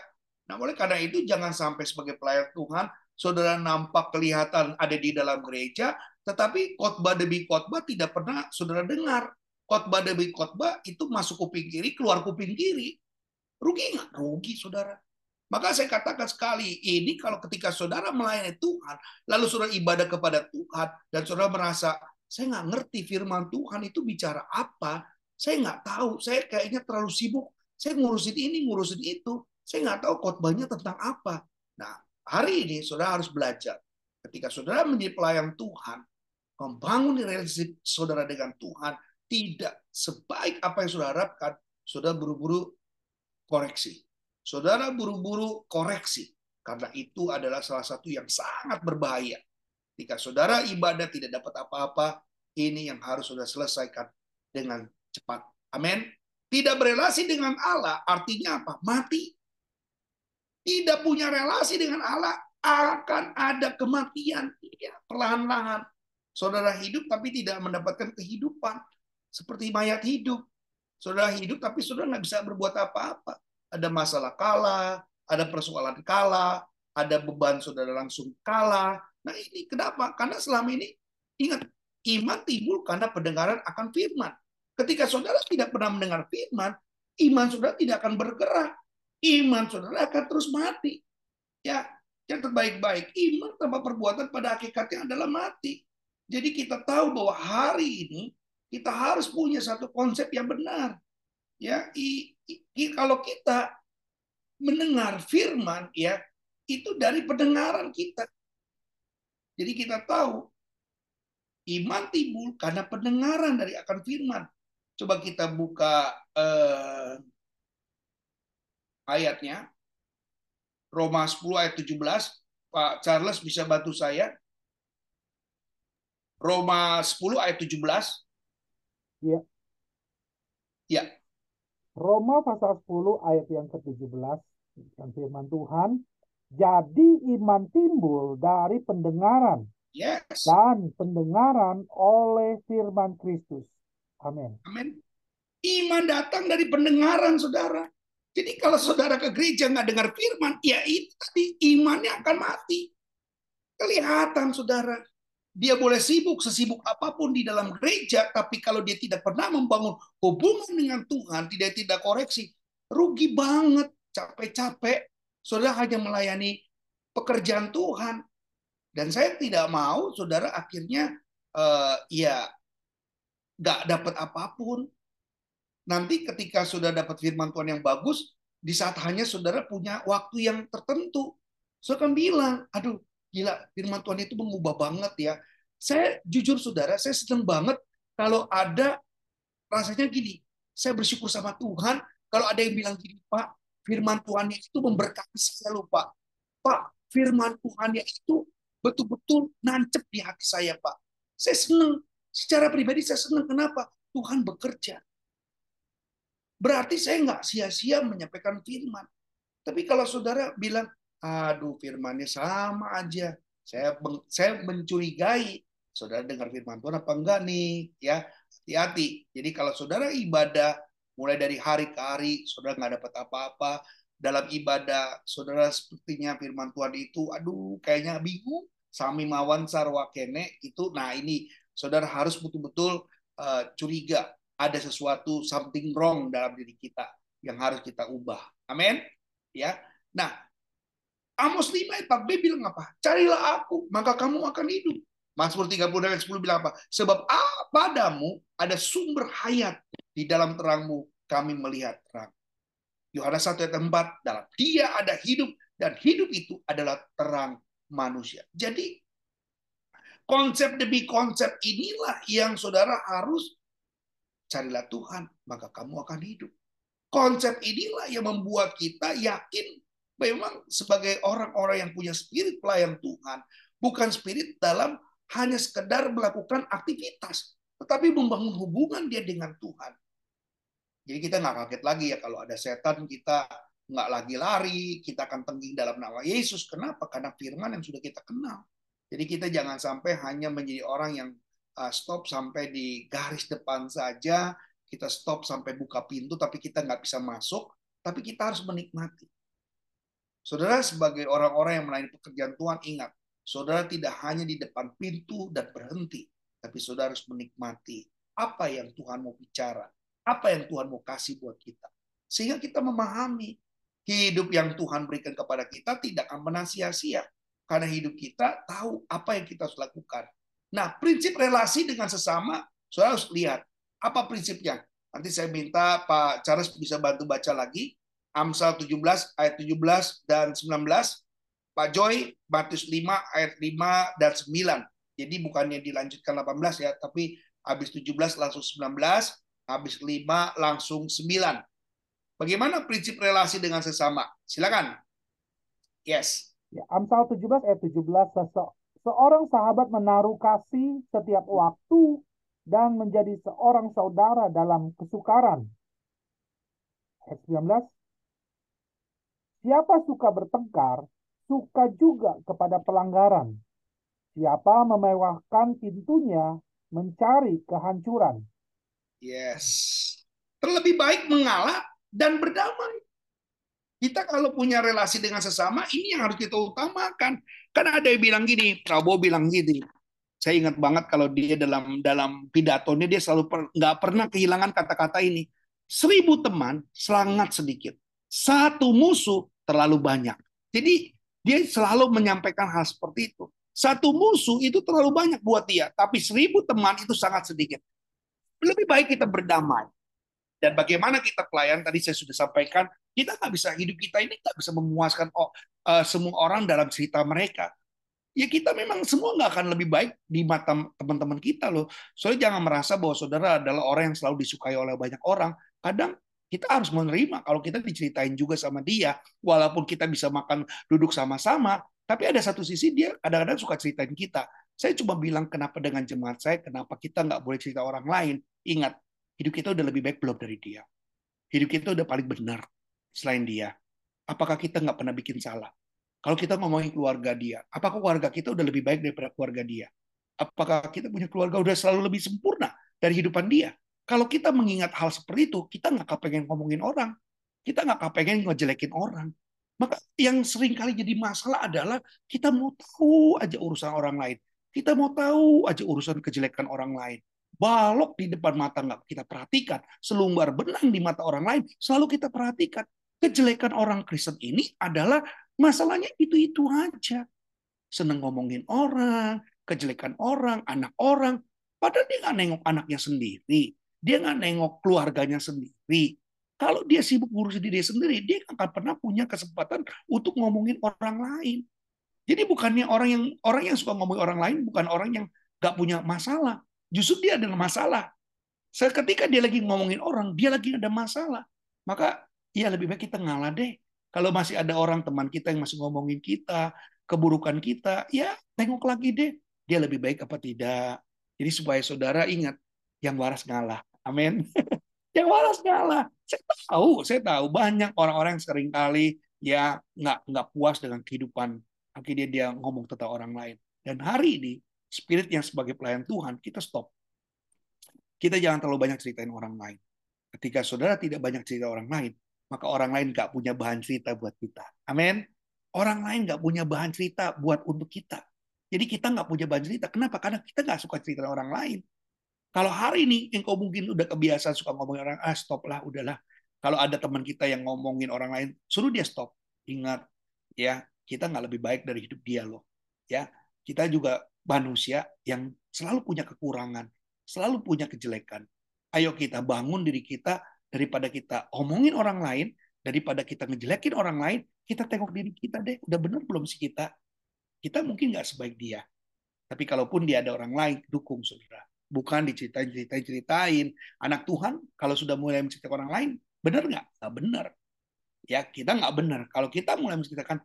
Nah oleh karena itu jangan sampai sebagai pelayan Tuhan saudara nampak kelihatan ada di dalam gereja tetapi khotbah demi khotbah tidak pernah saudara dengar. Khotbah demi khotbah itu masuk kuping kiri keluar kuping kiri rugi nggak rugi saudara maka saya katakan sekali, ini kalau ketika saudara melayani Tuhan, lalu saudara ibadah kepada Tuhan, dan saudara merasa, saya nggak ngerti firman Tuhan itu bicara apa. Saya nggak tahu. Saya kayaknya terlalu sibuk. Saya ngurusin ini, ngurusin itu. Saya nggak tahu khotbahnya tentang apa. Nah, hari ini saudara harus belajar. Ketika saudara menjadi pelayan Tuhan, membangun relasi saudara dengan Tuhan tidak sebaik apa yang saudara harapkan. Saudara buru-buru koreksi. Saudara buru-buru koreksi. Karena itu adalah salah satu yang sangat berbahaya. Jika saudara ibadah tidak dapat apa-apa, ini yang harus sudah selesaikan dengan cepat. Amin. Tidak berelasi dengan Allah artinya apa? Mati. Tidak punya relasi dengan Allah akan ada kematian. Ya, perlahan-lahan. Saudara hidup tapi tidak mendapatkan kehidupan. Seperti mayat hidup. Saudara hidup tapi saudara nggak bisa berbuat apa-apa. Ada masalah kalah, ada persoalan kalah, ada beban saudara langsung kalah, Nah ini kenapa? Karena selama ini ingat iman timbul karena pendengaran akan firman. Ketika saudara tidak pernah mendengar firman, iman saudara tidak akan bergerak. Iman saudara akan terus mati. Ya, yang terbaik-baik iman tanpa perbuatan pada hakikatnya adalah mati. Jadi kita tahu bahwa hari ini kita harus punya satu konsep yang benar. Ya, i, i, kalau kita mendengar firman ya, itu dari pendengaran kita. Jadi kita tahu iman timbul karena pendengaran dari akan firman. Coba kita buka eh, ayatnya. Roma 10 ayat 17. Pak Charles bisa bantu saya? Roma 10 ayat 17. Iya. Ya. Roma pasal 10 ayat yang ke-17 yang firman Tuhan jadi iman timbul dari pendengaran yes. dan pendengaran oleh firman Kristus. Amin. Amin. Iman datang dari pendengaran, saudara. Jadi kalau saudara ke gereja nggak dengar firman, ya itu tadi imannya akan mati. Kelihatan, saudara. Dia boleh sibuk sesibuk apa pun di dalam gereja, tapi kalau dia tidak pernah membangun hubungan dengan Tuhan, tidak tidak koreksi, rugi banget, capek-capek, saudara hanya melayani pekerjaan Tuhan. Dan saya tidak mau saudara akhirnya uh, ya nggak dapat apa pun. Nanti ketika sudah dapat firman Tuhan yang bagus, di saat hanya saudara punya waktu yang tertentu. Saya akan bilang, aduh gila firman Tuhan itu mengubah banget ya. Saya jujur saudara, saya senang banget kalau ada rasanya gini, saya bersyukur sama Tuhan kalau ada yang bilang gini, Pak, firman Tuhan itu memberkati saya lupa. Pak, firman Tuhan itu betul-betul nancep di hati saya, Pak. Saya senang. Secara pribadi saya senang. Kenapa? Tuhan bekerja. berarti saya nggak sia-sia menyampaikan firman. Tapi kalau saudara bilang, aduh firmannya sama aja, saya saya mencurigai saudara dengar firman Tuhan apa enggak nih? Ya hati-hati. Jadi kalau saudara ibadah mulai dari hari ke hari saudara nggak dapat apa-apa dalam ibadah saudara sepertinya firman Tuhan itu aduh kayaknya bingung. Sami mawan sarwa kene itu nah ini saudara harus betul-betul uh, curiga ada sesuatu something wrong dalam diri kita yang harus kita ubah. Amin? Ya. Nah Amos 5 ayat 4b bilang apa? Carilah aku, maka kamu akan hidup. Mazmur 30 ayat 10 bilang apa? Sebab ah, padamu ada sumber hayat. Di dalam terangmu kami melihat terang. Yohanes 1 ayat 4 dalam dia ada hidup dan hidup itu adalah terang manusia. Jadi konsep demi konsep inilah yang saudara harus carilah Tuhan, maka kamu akan hidup. Konsep inilah yang membuat kita yakin memang sebagai orang-orang yang punya spirit pelayan Tuhan, bukan spirit dalam hanya sekedar melakukan aktivitas, tetapi membangun hubungan dia dengan Tuhan. Jadi kita nggak kaget lagi ya kalau ada setan kita nggak lagi lari, kita akan tengging dalam nama Yesus. Kenapa? Karena firman yang sudah kita kenal. Jadi kita jangan sampai hanya menjadi orang yang uh, stop sampai di garis depan saja, kita stop sampai buka pintu, tapi kita nggak bisa masuk, tapi kita harus menikmati. Saudara sebagai orang-orang yang melayani pekerjaan Tuhan ingat, saudara tidak hanya di depan pintu dan berhenti, tapi saudara harus menikmati apa yang Tuhan mau bicara, apa yang Tuhan mau kasih buat kita. Sehingga kita memahami hidup yang Tuhan berikan kepada kita tidak akan pernah sia-sia. Karena hidup kita tahu apa yang kita harus lakukan. Nah, prinsip relasi dengan sesama, saudara harus lihat. Apa prinsipnya? Nanti saya minta Pak Charles bisa bantu baca lagi. Amsal 17 ayat 17 dan 19, Pak Joy Matius 5 ayat 5 dan 9. Jadi bukannya dilanjutkan 18 ya, tapi habis 17 langsung 19, habis 5 langsung 9. Bagaimana prinsip relasi dengan sesama? Silakan. Yes. Ya, Amsal 17 ayat 17 Sese seorang sahabat menaruh kasih setiap waktu dan menjadi seorang saudara dalam kesukaran. Ayat 19 Siapa suka bertengkar, suka juga kepada pelanggaran. Siapa memewahkan pintunya, mencari kehancuran. Yes. Terlebih baik mengalah dan berdamai. Kita kalau punya relasi dengan sesama, ini yang harus kita utamakan. Karena ada yang bilang gini, Prabowo bilang gini, saya ingat banget kalau dia dalam dalam pidatonya dia selalu per, pernah kehilangan kata-kata ini. Seribu teman, sangat sedikit. Satu musuh, terlalu banyak. Jadi dia selalu menyampaikan hal seperti itu. Satu musuh itu terlalu banyak buat dia, tapi seribu teman itu sangat sedikit. Lebih baik kita berdamai. Dan bagaimana kita pelayan tadi saya sudah sampaikan, kita nggak bisa hidup kita ini nggak bisa memuaskan oh, uh, semua orang dalam cerita mereka. Ya kita memang semua nggak akan lebih baik di mata teman-teman kita loh. Soalnya jangan merasa bahwa saudara adalah orang yang selalu disukai oleh banyak orang. Kadang kita harus menerima kalau kita diceritain juga sama dia, walaupun kita bisa makan duduk sama-sama, tapi ada satu sisi dia kadang-kadang suka ceritain kita. Saya cuma bilang kenapa dengan jemaat saya, kenapa kita nggak boleh cerita orang lain. Ingat, hidup kita udah lebih baik belum dari dia. Hidup kita udah paling benar selain dia. Apakah kita nggak pernah bikin salah? Kalau kita ngomongin keluarga dia, apakah keluarga kita udah lebih baik daripada keluarga dia? Apakah kita punya keluarga udah selalu lebih sempurna dari hidupan dia? Kalau kita mengingat hal seperti itu, kita nggak kepengen ngomongin orang. Kita nggak kepengen ngejelekin orang. Maka yang sering kali jadi masalah adalah kita mau tahu aja urusan orang lain. Kita mau tahu aja urusan kejelekan orang lain. Balok di depan mata nggak kita perhatikan. Selumbar benang di mata orang lain selalu kita perhatikan. Kejelekan orang Kristen ini adalah masalahnya itu-itu aja. Seneng ngomongin orang, kejelekan orang, anak orang. Padahal dia nggak nengok anaknya sendiri dia nggak nengok keluarganya sendiri. Kalau dia sibuk ngurusin diri sendiri, dia nggak akan pernah punya kesempatan untuk ngomongin orang lain. Jadi bukannya orang yang orang yang suka ngomongin orang lain bukan orang yang nggak punya masalah. Justru dia adalah masalah. Seketika dia lagi ngomongin orang, dia lagi ada masalah. Maka ya lebih baik kita ngalah deh. Kalau masih ada orang teman kita yang masih ngomongin kita, keburukan kita, ya tengok lagi deh. Dia lebih baik apa tidak. Jadi supaya saudara ingat, yang waras ngalah. Amin. Yang malas ngalah. Saya tahu, saya tahu banyak orang-orang yang sering kali ya nggak nggak puas dengan kehidupan. Akhirnya dia ngomong tentang orang lain. Dan hari ini, spirit yang sebagai pelayan Tuhan, kita stop. Kita jangan terlalu banyak ceritain orang lain. Ketika saudara tidak banyak cerita orang lain, maka orang lain nggak punya bahan cerita buat kita. Amin. Orang lain nggak punya bahan cerita buat untuk kita. Jadi kita nggak punya bahan cerita. Kenapa? Karena kita nggak suka cerita orang lain. Kalau hari ini engkau mungkin udah kebiasaan suka ngomongin orang, ah stop lah, udahlah. Kalau ada teman kita yang ngomongin orang lain, suruh dia stop. Ingat, ya kita nggak lebih baik dari hidup dia loh. Ya, kita juga manusia yang selalu punya kekurangan, selalu punya kejelekan. Ayo kita bangun diri kita daripada kita omongin orang lain, daripada kita ngejelekin orang lain, kita tengok diri kita deh, udah bener belum sih kita? Kita mungkin nggak sebaik dia. Tapi kalaupun dia ada orang lain, dukung saudara bukan diceritain ceritain ceritain anak Tuhan kalau sudah mulai menceritakan orang lain benar nggak? Nggak benar. Ya kita nggak benar. Kalau kita mulai menceritakan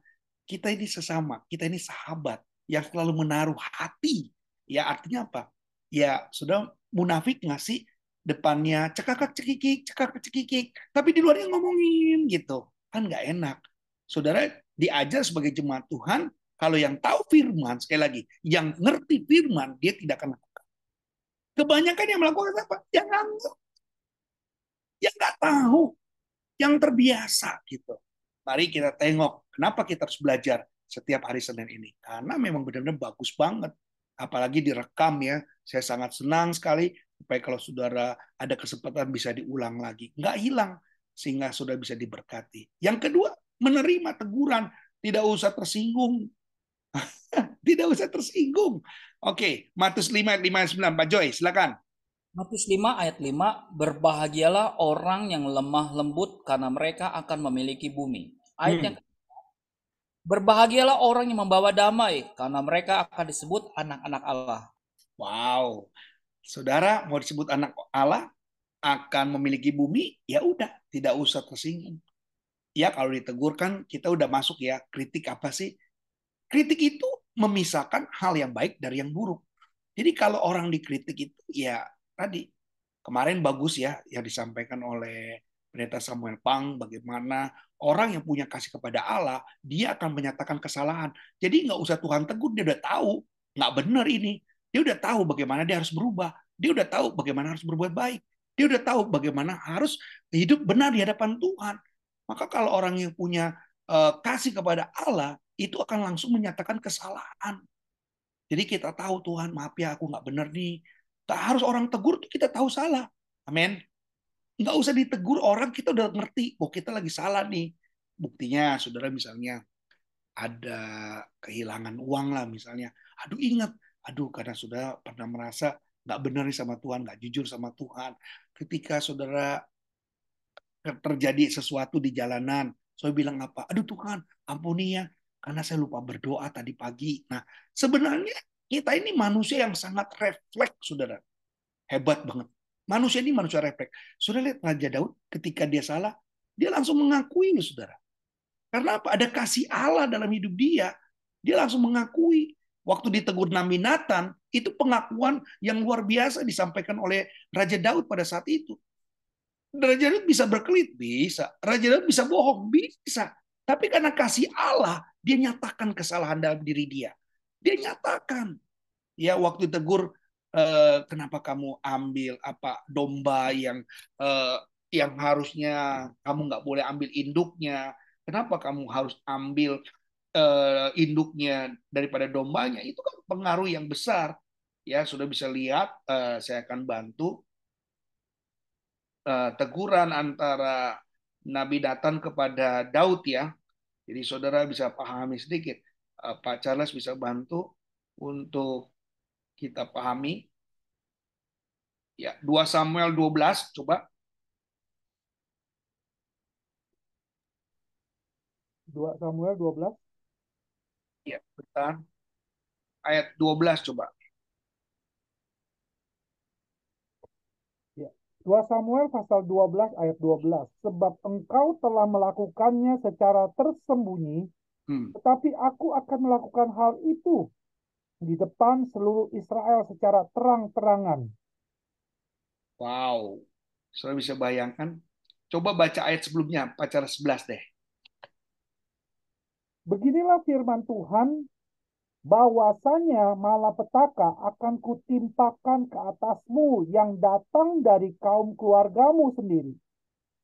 kita ini sesama kita ini sahabat yang selalu menaruh hati. Ya artinya apa? Ya sudah munafik ngasih depannya cekakak cekikik cekakak cekikik. Tapi di luarnya ngomongin gitu. Kan nggak enak. Saudara diajar sebagai jemaat Tuhan kalau yang tahu firman sekali lagi yang ngerti firman dia tidak akan Kebanyakan yang melakukan apa? Yang ngangguk. Yang nggak tahu. Yang terbiasa gitu. Mari kita tengok kenapa kita harus belajar setiap hari Senin ini. Karena memang benar-benar bagus banget. Apalagi direkam ya. Saya sangat senang sekali supaya kalau saudara ada kesempatan bisa diulang lagi. Nggak hilang sehingga sudah bisa diberkati. Yang kedua, menerima teguran. Tidak usah tersinggung. Tidak usah tersinggung. Oke, Matius 5 ayat 5 9. Pak Joy, silakan. Matius 5 ayat 5, berbahagialah orang yang lemah lembut karena mereka akan memiliki bumi. Ayat hmm. yang Berbahagialah orang yang membawa damai karena mereka akan disebut anak-anak Allah. Wow. Saudara mau disebut anak Allah akan memiliki bumi, ya udah, tidak usah tersinggung. Ya kalau ditegur kan kita udah masuk ya, kritik apa sih? Kritik itu memisahkan hal yang baik dari yang buruk. Jadi kalau orang dikritik itu ya tadi kemarin bagus ya yang disampaikan oleh Pendeta Samuel Pang bagaimana orang yang punya kasih kepada Allah dia akan menyatakan kesalahan. Jadi nggak usah Tuhan tegur dia udah tahu nggak benar ini. Dia udah tahu bagaimana dia harus berubah. Dia udah tahu bagaimana harus berbuat baik. Dia udah tahu bagaimana harus hidup benar di hadapan Tuhan. Maka kalau orang yang punya uh, kasih kepada Allah, itu akan langsung menyatakan kesalahan. Jadi kita tahu Tuhan, maaf ya aku nggak benar nih. Tak harus orang tegur tuh kita tahu salah. Amin. Nggak usah ditegur orang, kita udah ngerti, oh kita lagi salah nih. Buktinya, saudara misalnya ada kehilangan uang lah misalnya. Aduh ingat, aduh karena sudah pernah merasa nggak benar nih sama Tuhan, nggak jujur sama Tuhan. Ketika saudara terjadi sesuatu di jalanan, saya bilang apa? Aduh Tuhan, ampuni ya, karena saya lupa berdoa tadi pagi. Nah, sebenarnya kita ini manusia yang sangat refleks, saudara. Hebat banget. Manusia ini manusia refleks. Saudara lihat Raja Daud ketika dia salah, dia langsung mengakui loh, saudara. Karena apa? Ada kasih Allah dalam hidup dia. Dia langsung mengakui. Waktu ditegur Nabi Nathan, itu pengakuan yang luar biasa disampaikan oleh Raja Daud pada saat itu. Raja Daud bisa berkelit? Bisa. Raja Daud bisa bohong? Bisa. Tapi karena kasih Allah, dia nyatakan kesalahan dalam diri dia. Dia nyatakan. Ya waktu tegur, eh, kenapa kamu ambil apa domba yang eh, yang harusnya kamu nggak boleh ambil induknya? Kenapa kamu harus ambil eh, induknya daripada dombanya? Itu kan pengaruh yang besar. Ya sudah bisa lihat, eh, saya akan bantu eh, teguran antara Nabi datang kepada Daud ya jadi saudara bisa pahami sedikit. Eh, Pak Charles bisa bantu untuk kita pahami. Ya, 2 Samuel 12 coba. 2 Samuel 12. Ya, bentar. Ayat 12 coba. 2 Samuel pasal 12 ayat 12. Sebab engkau telah melakukannya secara tersembunyi, hmm. tetapi aku akan melakukan hal itu di depan seluruh Israel secara terang-terangan. Wow. Saudara bisa bayangkan? Coba baca ayat sebelumnya, pacar 11 deh. Beginilah firman Tuhan, bahwasanya malapetaka akan kutimpakan ke atasmu yang datang dari kaum keluargamu sendiri.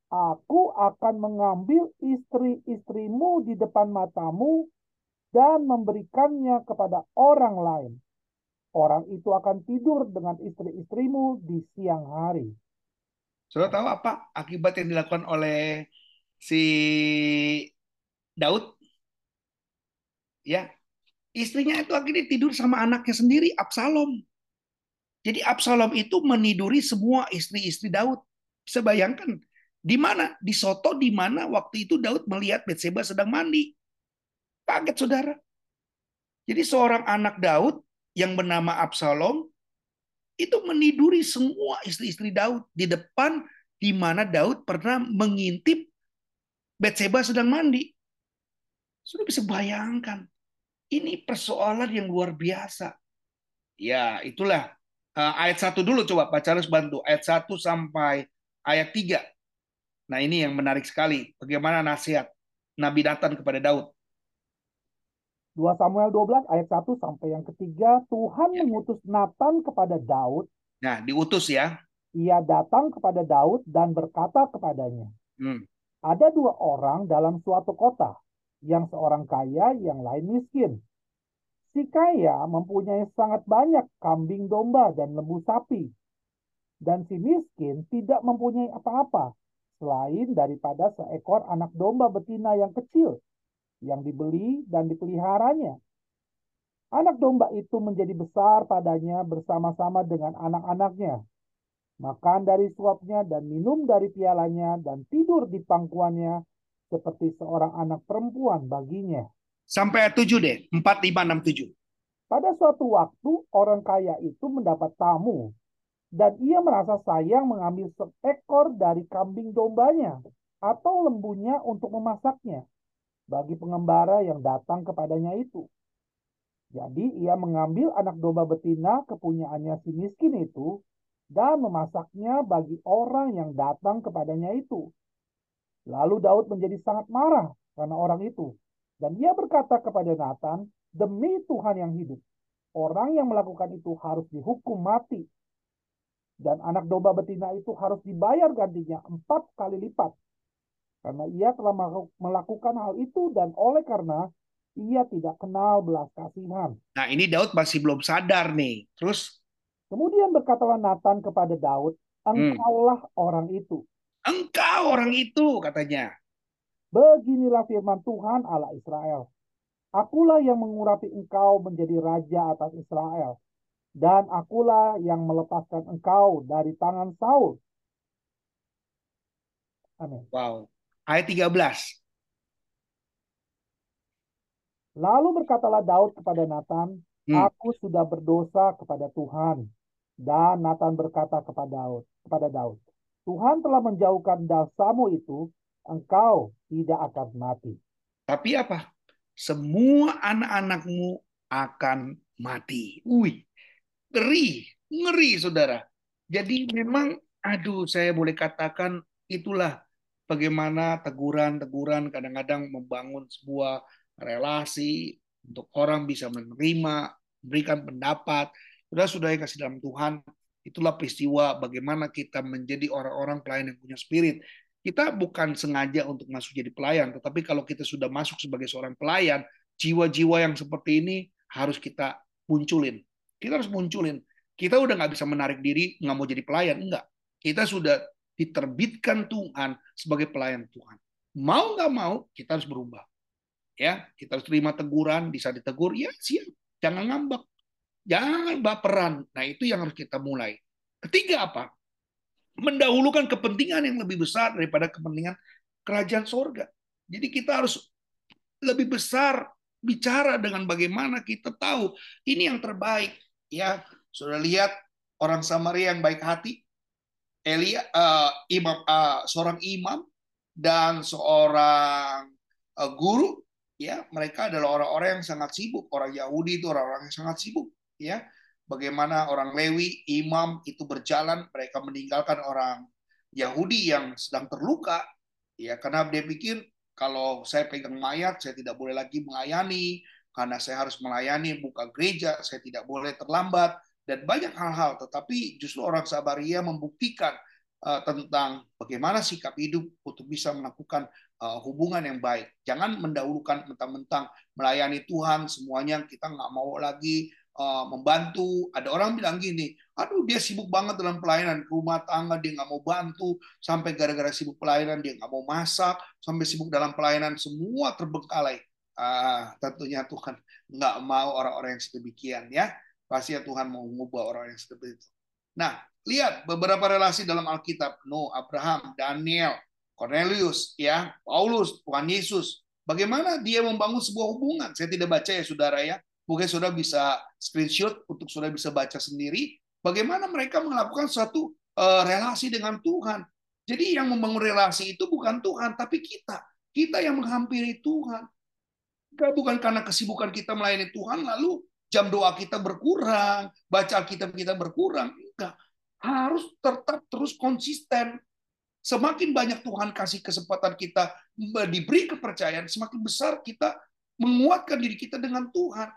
Aku akan mengambil istri-istrimu di depan matamu dan memberikannya kepada orang lain. Orang itu akan tidur dengan istri-istrimu di siang hari. Saudara tahu apa akibat yang dilakukan oleh si Daud? Ya, istrinya itu akhirnya tidur sama anaknya sendiri, Absalom. Jadi Absalom itu meniduri semua istri-istri Daud. Bisa bayangkan, di mana? Di Soto di mana waktu itu Daud melihat Betseba sedang mandi. Kaget saudara. Jadi seorang anak Daud yang bernama Absalom itu meniduri semua istri-istri Daud di depan di mana Daud pernah mengintip Betseba sedang mandi. Sudah bisa bayangkan ini persoalan yang luar biasa. Ya, itulah uh, ayat satu dulu coba Pak Charles bantu. Ayat 1 sampai ayat 3. Nah, ini yang menarik sekali. Bagaimana nasihat Nabi Nathan kepada Daud. 2 Samuel 12 ayat 1 sampai yang ketiga, Tuhan ya. mengutus Nathan kepada Daud. Nah, diutus ya. Ia datang kepada Daud dan berkata kepadanya, hmm. ada dua orang dalam suatu kota yang seorang kaya, yang lain miskin. Si kaya mempunyai sangat banyak kambing domba dan lembu sapi. Dan si miskin tidak mempunyai apa-apa selain daripada seekor anak domba betina yang kecil yang dibeli dan dipeliharanya. Anak domba itu menjadi besar padanya bersama-sama dengan anak-anaknya. Makan dari suapnya dan minum dari pialanya dan tidur di pangkuannya seperti seorang anak perempuan baginya. Sampai 7 deh, 4, 5, 6, 7. Pada suatu waktu orang kaya itu mendapat tamu dan ia merasa sayang mengambil seekor dari kambing dombanya atau lembunya untuk memasaknya bagi pengembara yang datang kepadanya itu. Jadi ia mengambil anak domba betina kepunyaannya si miskin itu dan memasaknya bagi orang yang datang kepadanya itu. Lalu Daud menjadi sangat marah karena orang itu. Dan ia berkata kepada Nathan, demi Tuhan yang hidup, orang yang melakukan itu harus dihukum mati. Dan anak domba betina itu harus dibayar gantinya empat kali lipat. Karena ia telah melakukan hal itu dan oleh karena ia tidak kenal belas kasihan. Nah ini Daud masih belum sadar nih. Terus? Kemudian berkatalah Nathan kepada Daud, hmm. engkaulah hmm. orang itu Engkau orang itu, katanya. Beginilah firman Tuhan Allah Israel. Akulah yang mengurapi engkau menjadi raja atas Israel. Dan akulah yang melepaskan engkau dari tangan Saul. Amin. Wow. Ayat 13. Lalu berkatalah Daud kepada Nathan, hmm. aku sudah berdosa kepada Tuhan. Dan Nathan berkata kepada Daud, kepada Daud, Tuhan telah menjauhkan dosamu itu, engkau tidak akan mati. Tapi apa? Semua anak-anakmu akan mati. Wih, ngeri, ngeri saudara. Jadi memang, aduh saya boleh katakan itulah bagaimana teguran-teguran kadang-kadang membangun sebuah relasi untuk orang bisa menerima, memberikan pendapat. Sudah-sudah yang kasih dalam Tuhan, Itulah peristiwa bagaimana kita menjadi orang-orang pelayan yang punya spirit. Kita bukan sengaja untuk masuk jadi pelayan, tetapi kalau kita sudah masuk sebagai seorang pelayan, jiwa-jiwa yang seperti ini harus kita munculin. Kita harus munculin. Kita udah nggak bisa menarik diri, nggak mau jadi pelayan, enggak. Kita sudah diterbitkan Tuhan sebagai pelayan Tuhan. Mau nggak mau, kita harus berubah. Ya, kita harus terima teguran, bisa ditegur, ya siap. Jangan ngambek. Jangan baperan. Nah, itu yang harus kita mulai. Ketiga apa? Mendahulukan kepentingan yang lebih besar daripada kepentingan kerajaan sorga. Jadi kita harus lebih besar bicara dengan bagaimana kita tahu ini yang terbaik. Ya, sudah lihat orang Samaria yang baik hati, Elia, uh, imam, uh, seorang imam dan seorang uh, guru, ya mereka adalah orang-orang yang sangat sibuk. Orang Yahudi itu orang-orang yang sangat sibuk ya bagaimana orang Lewi imam itu berjalan mereka meninggalkan orang Yahudi yang sedang terluka, ya karena dia pikir kalau saya pegang mayat, saya tidak boleh lagi melayani, karena saya harus melayani buka gereja, saya tidak boleh terlambat, dan banyak hal-hal. Tetapi justru orang Samaria membuktikan uh, tentang bagaimana sikap hidup untuk bisa melakukan uh, hubungan yang baik. Jangan mendahulukan mentang-mentang melayani Tuhan, semuanya kita nggak mau lagi uh, membantu. Ada orang bilang gini, aduh dia sibuk banget dalam pelayanan rumah tangga, dia nggak mau bantu, sampai gara-gara sibuk pelayanan dia nggak mau masak, sampai sibuk dalam pelayanan semua terbengkalai. Uh, tentunya Tuhan nggak mau orang-orang yang sedemikian ya. Pasti ya Tuhan mau mengubah orang yang seperti itu. Nah, lihat beberapa relasi dalam Alkitab. No, Abraham, Daniel, Cornelius, ya, Paulus, Tuhan Yesus. Bagaimana dia membangun sebuah hubungan? Saya tidak baca ya, saudara ya. Mungkin saudara bisa screenshot untuk saudara bisa baca sendiri bagaimana mereka melakukan suatu uh, relasi dengan Tuhan. Jadi yang membangun relasi itu bukan Tuhan, tapi kita. Kita yang menghampiri Tuhan. Bukan karena kesibukan kita melayani Tuhan, lalu jam doa kita berkurang, baca Alkitab kita berkurang. Enggak. Harus tetap terus konsisten. Semakin banyak Tuhan kasih kesempatan kita diberi kepercayaan, semakin besar kita menguatkan diri kita dengan Tuhan.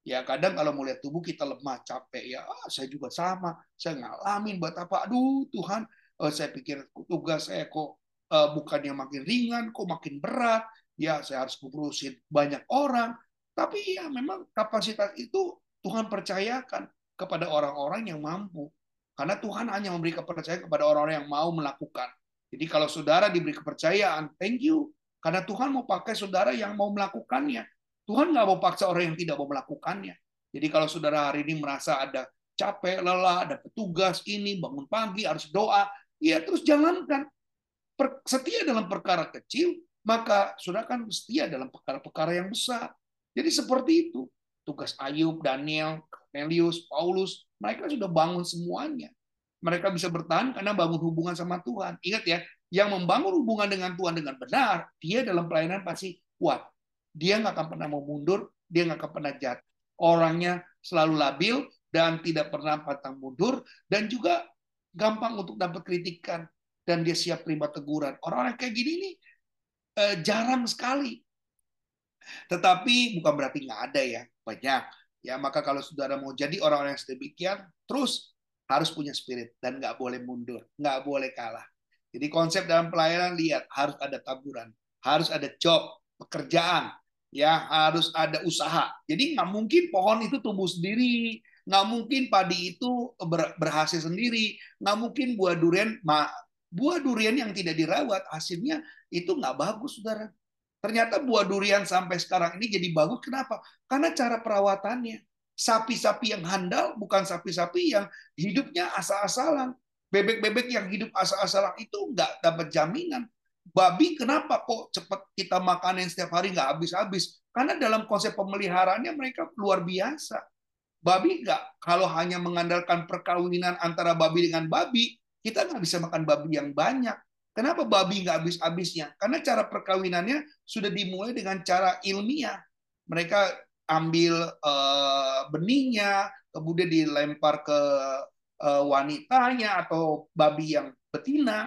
Ya kadang kalau mau lihat tubuh kita lemah, capek ya. Ah, saya juga sama. Saya ngalamin buat apa? Aduh Tuhan, uh, saya pikir tugas saya kok uh, bukannya makin ringan, kok makin berat. Ya saya harus ngurusin banyak orang. Tapi ya memang kapasitas itu Tuhan percayakan kepada orang-orang yang mampu. Karena Tuhan hanya memberi kepercayaan kepada orang-orang yang mau melakukan. Jadi kalau saudara diberi kepercayaan, thank you. Karena Tuhan mau pakai saudara yang mau melakukannya Tuhan nggak mau paksa orang yang tidak mau melakukannya. Jadi kalau saudara hari ini merasa ada capek, lelah, ada petugas ini, bangun pagi, harus doa, ya terus jalankan. Setia dalam perkara kecil, maka saudara kan setia dalam perkara-perkara yang besar. Jadi seperti itu. Tugas Ayub, Daniel, Cornelius, Paulus, mereka sudah bangun semuanya. Mereka bisa bertahan karena bangun hubungan sama Tuhan. Ingat ya, yang membangun hubungan dengan Tuhan dengan benar, dia dalam pelayanan pasti kuat dia nggak akan pernah mau mundur, dia nggak akan pernah jatuh. Orangnya selalu labil dan tidak pernah pantang mundur dan juga gampang untuk dapat kritikan dan dia siap terima teguran. Orang-orang kayak gini nih eh, jarang sekali. Tetapi bukan berarti nggak ada ya, banyak. Ya maka kalau saudara mau jadi orang-orang yang sedemikian, terus harus punya spirit dan nggak boleh mundur, nggak boleh kalah. Jadi konsep dalam pelayanan lihat harus ada taburan, harus ada job, pekerjaan, ya harus ada usaha. Jadi nggak mungkin pohon itu tumbuh sendiri, nggak mungkin padi itu berhasil sendiri, nggak mungkin buah durian, buah durian yang tidak dirawat hasilnya itu nggak bagus, saudara. Ternyata buah durian sampai sekarang ini jadi bagus. Kenapa? Karena cara perawatannya. Sapi-sapi yang handal bukan sapi-sapi yang hidupnya asal-asalan. Bebek-bebek yang hidup asal-asalan itu nggak dapat jaminan babi kenapa kok cepat kita makanin setiap hari nggak habis-habis? Karena dalam konsep pemeliharaannya mereka luar biasa. Babi nggak, kalau hanya mengandalkan perkawinan antara babi dengan babi, kita nggak bisa makan babi yang banyak. Kenapa babi nggak habis-habisnya? Karena cara perkawinannya sudah dimulai dengan cara ilmiah. Mereka ambil uh, benihnya, kemudian dilempar ke uh, wanitanya atau babi yang betina,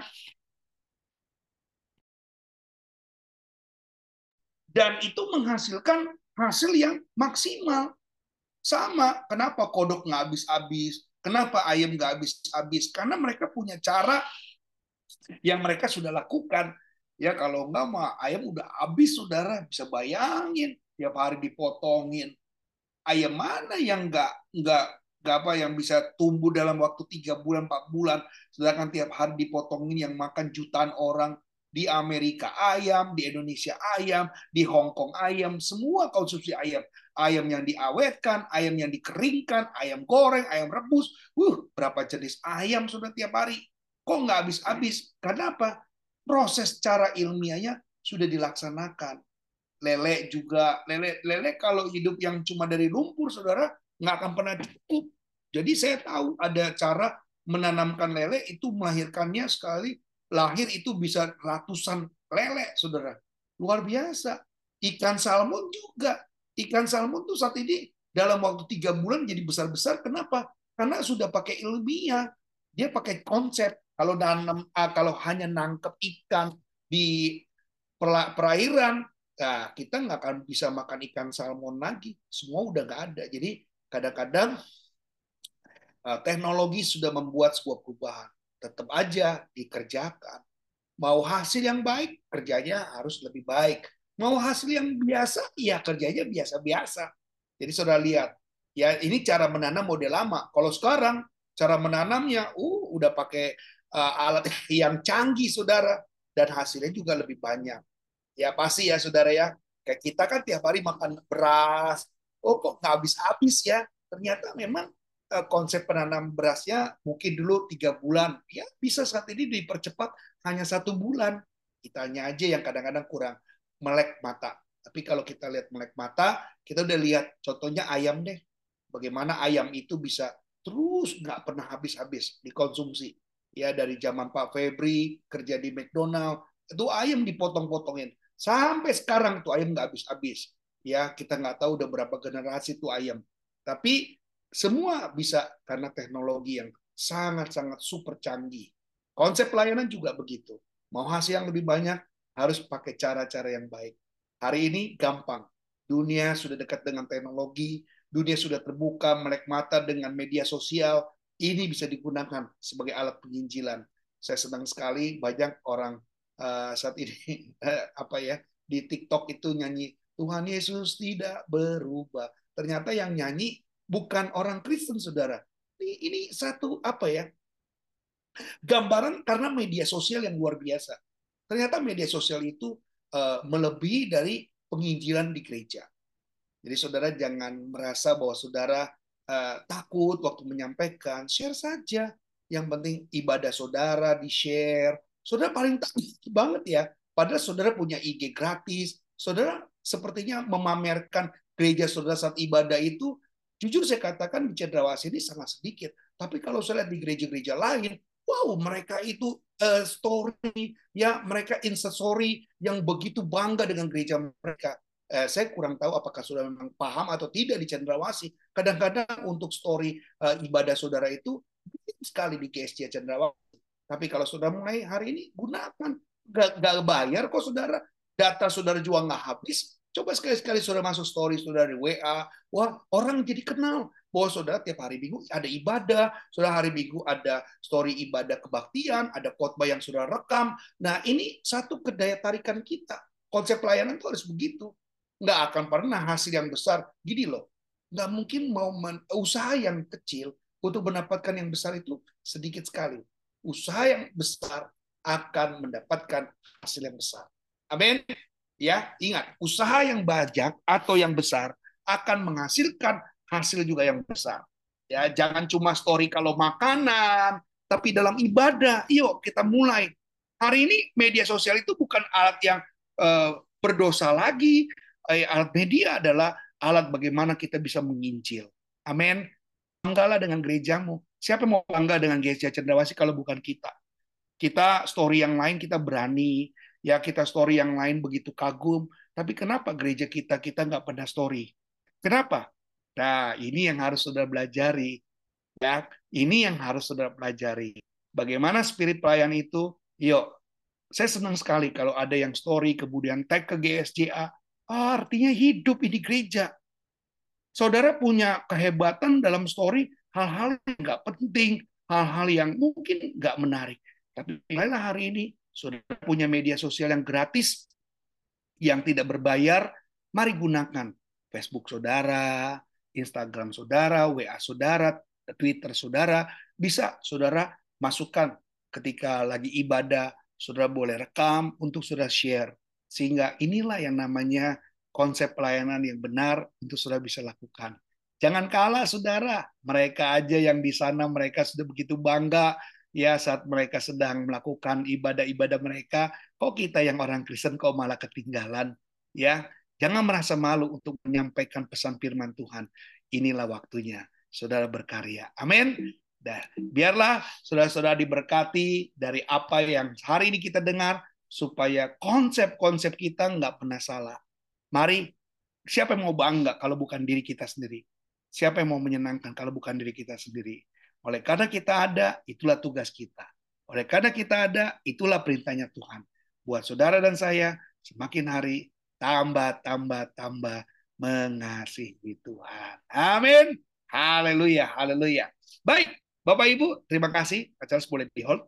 dan itu menghasilkan hasil yang maksimal. Sama, kenapa kodok nggak habis-habis, kenapa ayam nggak habis-habis? Karena mereka punya cara yang mereka sudah lakukan. Ya kalau nggak mah ayam udah habis, saudara bisa bayangin tiap hari dipotongin. Ayam mana yang nggak nggak nggak apa yang bisa tumbuh dalam waktu tiga bulan empat bulan, sedangkan tiap hari dipotongin yang makan jutaan orang di Amerika ayam, di Indonesia ayam, di Hong Kong ayam, semua konsumsi ayam. Ayam yang diawetkan, ayam yang dikeringkan, ayam goreng, ayam rebus. Uh, berapa jenis ayam sudah tiap hari. Kok nggak habis-habis? Kenapa? Proses cara ilmiahnya sudah dilaksanakan. Lele juga, lele lele kalau hidup yang cuma dari lumpur, saudara, nggak akan pernah cukup. Jadi saya tahu ada cara menanamkan lele itu melahirkannya sekali lahir itu bisa ratusan lele, saudara. Luar biasa. Ikan salmon juga. Ikan salmon tuh saat ini dalam waktu tiga bulan jadi besar-besar. Kenapa? Karena sudah pakai ilmiah. dia pakai konsep kalau nanam ah, kalau hanya nangkep ikan di perairan nah, kita nggak akan bisa makan ikan salmon lagi semua udah nggak ada jadi kadang-kadang ah, teknologi sudah membuat sebuah perubahan tetap aja dikerjakan. Mau hasil yang baik kerjanya harus lebih baik. Mau hasil yang biasa ya kerjanya biasa-biasa. Jadi saudara lihat ya ini cara menanam model lama. Kalau sekarang cara menanamnya uh udah pakai uh, alat yang canggih saudara. Dan hasilnya juga lebih banyak. Ya pasti ya saudara ya. Kayak kita kan tiap hari makan beras. Oh kok nggak habis-habis ya? Ternyata memang konsep penanam berasnya mungkin dulu tiga bulan ya bisa saat ini dipercepat hanya satu bulan kitanya aja yang kadang-kadang kurang melek mata tapi kalau kita lihat melek mata kita udah lihat contohnya ayam deh bagaimana ayam itu bisa terus nggak pernah habis-habis dikonsumsi. Ya dari zaman Pak Febri kerja di McDonald itu ayam dipotong-potongin sampai sekarang tuh ayam nggak habis-habis. Ya kita nggak tahu udah berapa generasi tuh ayam. Tapi semua bisa karena teknologi yang sangat-sangat super canggih. Konsep pelayanan juga begitu. Mau hasil yang lebih banyak harus pakai cara-cara yang baik. Hari ini gampang. Dunia sudah dekat dengan teknologi, dunia sudah terbuka, melek mata dengan media sosial, ini bisa digunakan sebagai alat penginjilan. Saya senang sekali banyak orang uh, saat ini uh, apa ya di TikTok itu nyanyi Tuhan Yesus tidak berubah. Ternyata yang nyanyi bukan orang Kristen, saudara. Ini, ini satu apa ya gambaran karena media sosial yang luar biasa. Ternyata media sosial itu uh, melebihi dari penginjilan di gereja. Jadi saudara jangan merasa bahwa saudara uh, takut waktu menyampaikan, share saja. Yang penting ibadah saudara di-share. Saudara paling takut banget ya. Padahal saudara punya IG gratis. Saudara sepertinya memamerkan gereja saudara saat ibadah itu, jujur saya katakan di Cendrawasih ini sangat sedikit. Tapi kalau saya lihat di gereja-gereja lain, wow mereka itu uh, story ya mereka instastory yang begitu bangga dengan gereja mereka eh, saya kurang tahu apakah sudah memang paham atau tidak di Cendrawasih. Kadang-kadang untuk story eh, ibadah saudara itu sekali di GSC Cendrawasih. Tapi kalau sudah mulai hari ini gunakan, gak, gak bayar kok saudara. Data saudara juga nggak habis. Coba sekali-sekali saudara masuk story saudara di WA, wah orang jadi kenal bahwa saudara tiap hari minggu ada ibadah, saudara hari minggu ada story ibadah kebaktian, ada khotbah yang sudah rekam. Nah ini satu kedaya tarikan kita. Konsep pelayanan itu harus begitu nggak akan pernah hasil yang besar. Gini loh, nggak mungkin mau men, usaha yang kecil untuk mendapatkan yang besar itu sedikit sekali. Usaha yang besar akan mendapatkan hasil yang besar. Amin. Ya, ingat, usaha yang banyak atau yang besar akan menghasilkan hasil juga yang besar. Ya, jangan cuma story kalau makanan, tapi dalam ibadah. Yuk kita mulai. Hari ini media sosial itu bukan alat yang uh, berdosa lagi, Eh, alat media adalah alat bagaimana kita bisa menginjil. Amin. Banggalah dengan gerejamu. Siapa yang mau bangga dengan gereja Cendrawasih kalau bukan kita? Kita story yang lain kita berani, ya kita story yang lain begitu kagum. Tapi kenapa gereja kita kita nggak pernah story? Kenapa? Nah, ini yang harus sudah belajari. Ya, ini yang harus sudah pelajari. Bagaimana spirit pelayan itu? Yuk, saya senang sekali kalau ada yang story kemudian tag ke GSJA, artinya hidup ini gereja. Saudara punya kehebatan dalam story hal-hal yang nggak penting, hal-hal yang mungkin nggak menarik. Tapi mulailah hari ini, saudara punya media sosial yang gratis, yang tidak berbayar, mari gunakan Facebook saudara, Instagram saudara, WA saudara, Twitter saudara, bisa saudara masukkan ketika lagi ibadah, saudara boleh rekam untuk saudara share. Sehingga inilah yang namanya konsep pelayanan yang benar untuk saudara bisa lakukan. Jangan kalah saudara, mereka aja yang di sana mereka sudah begitu bangga ya saat mereka sedang melakukan ibadah-ibadah mereka, kok kita yang orang Kristen kok malah ketinggalan ya. Jangan merasa malu untuk menyampaikan pesan firman Tuhan. Inilah waktunya saudara berkarya. Amin. Dan biarlah saudara-saudara diberkati dari apa yang hari ini kita dengar supaya konsep-konsep kita nggak pernah salah. Mari, siapa yang mau bangga kalau bukan diri kita sendiri? Siapa yang mau menyenangkan kalau bukan diri kita sendiri? Oleh karena kita ada, itulah tugas kita. Oleh karena kita ada, itulah perintahnya Tuhan. Buat saudara dan saya, semakin hari tambah, tambah, tambah mengasihi Tuhan. Amin. Haleluya, haleluya. Baik, Bapak Ibu, terima kasih. Acara boleh di hold.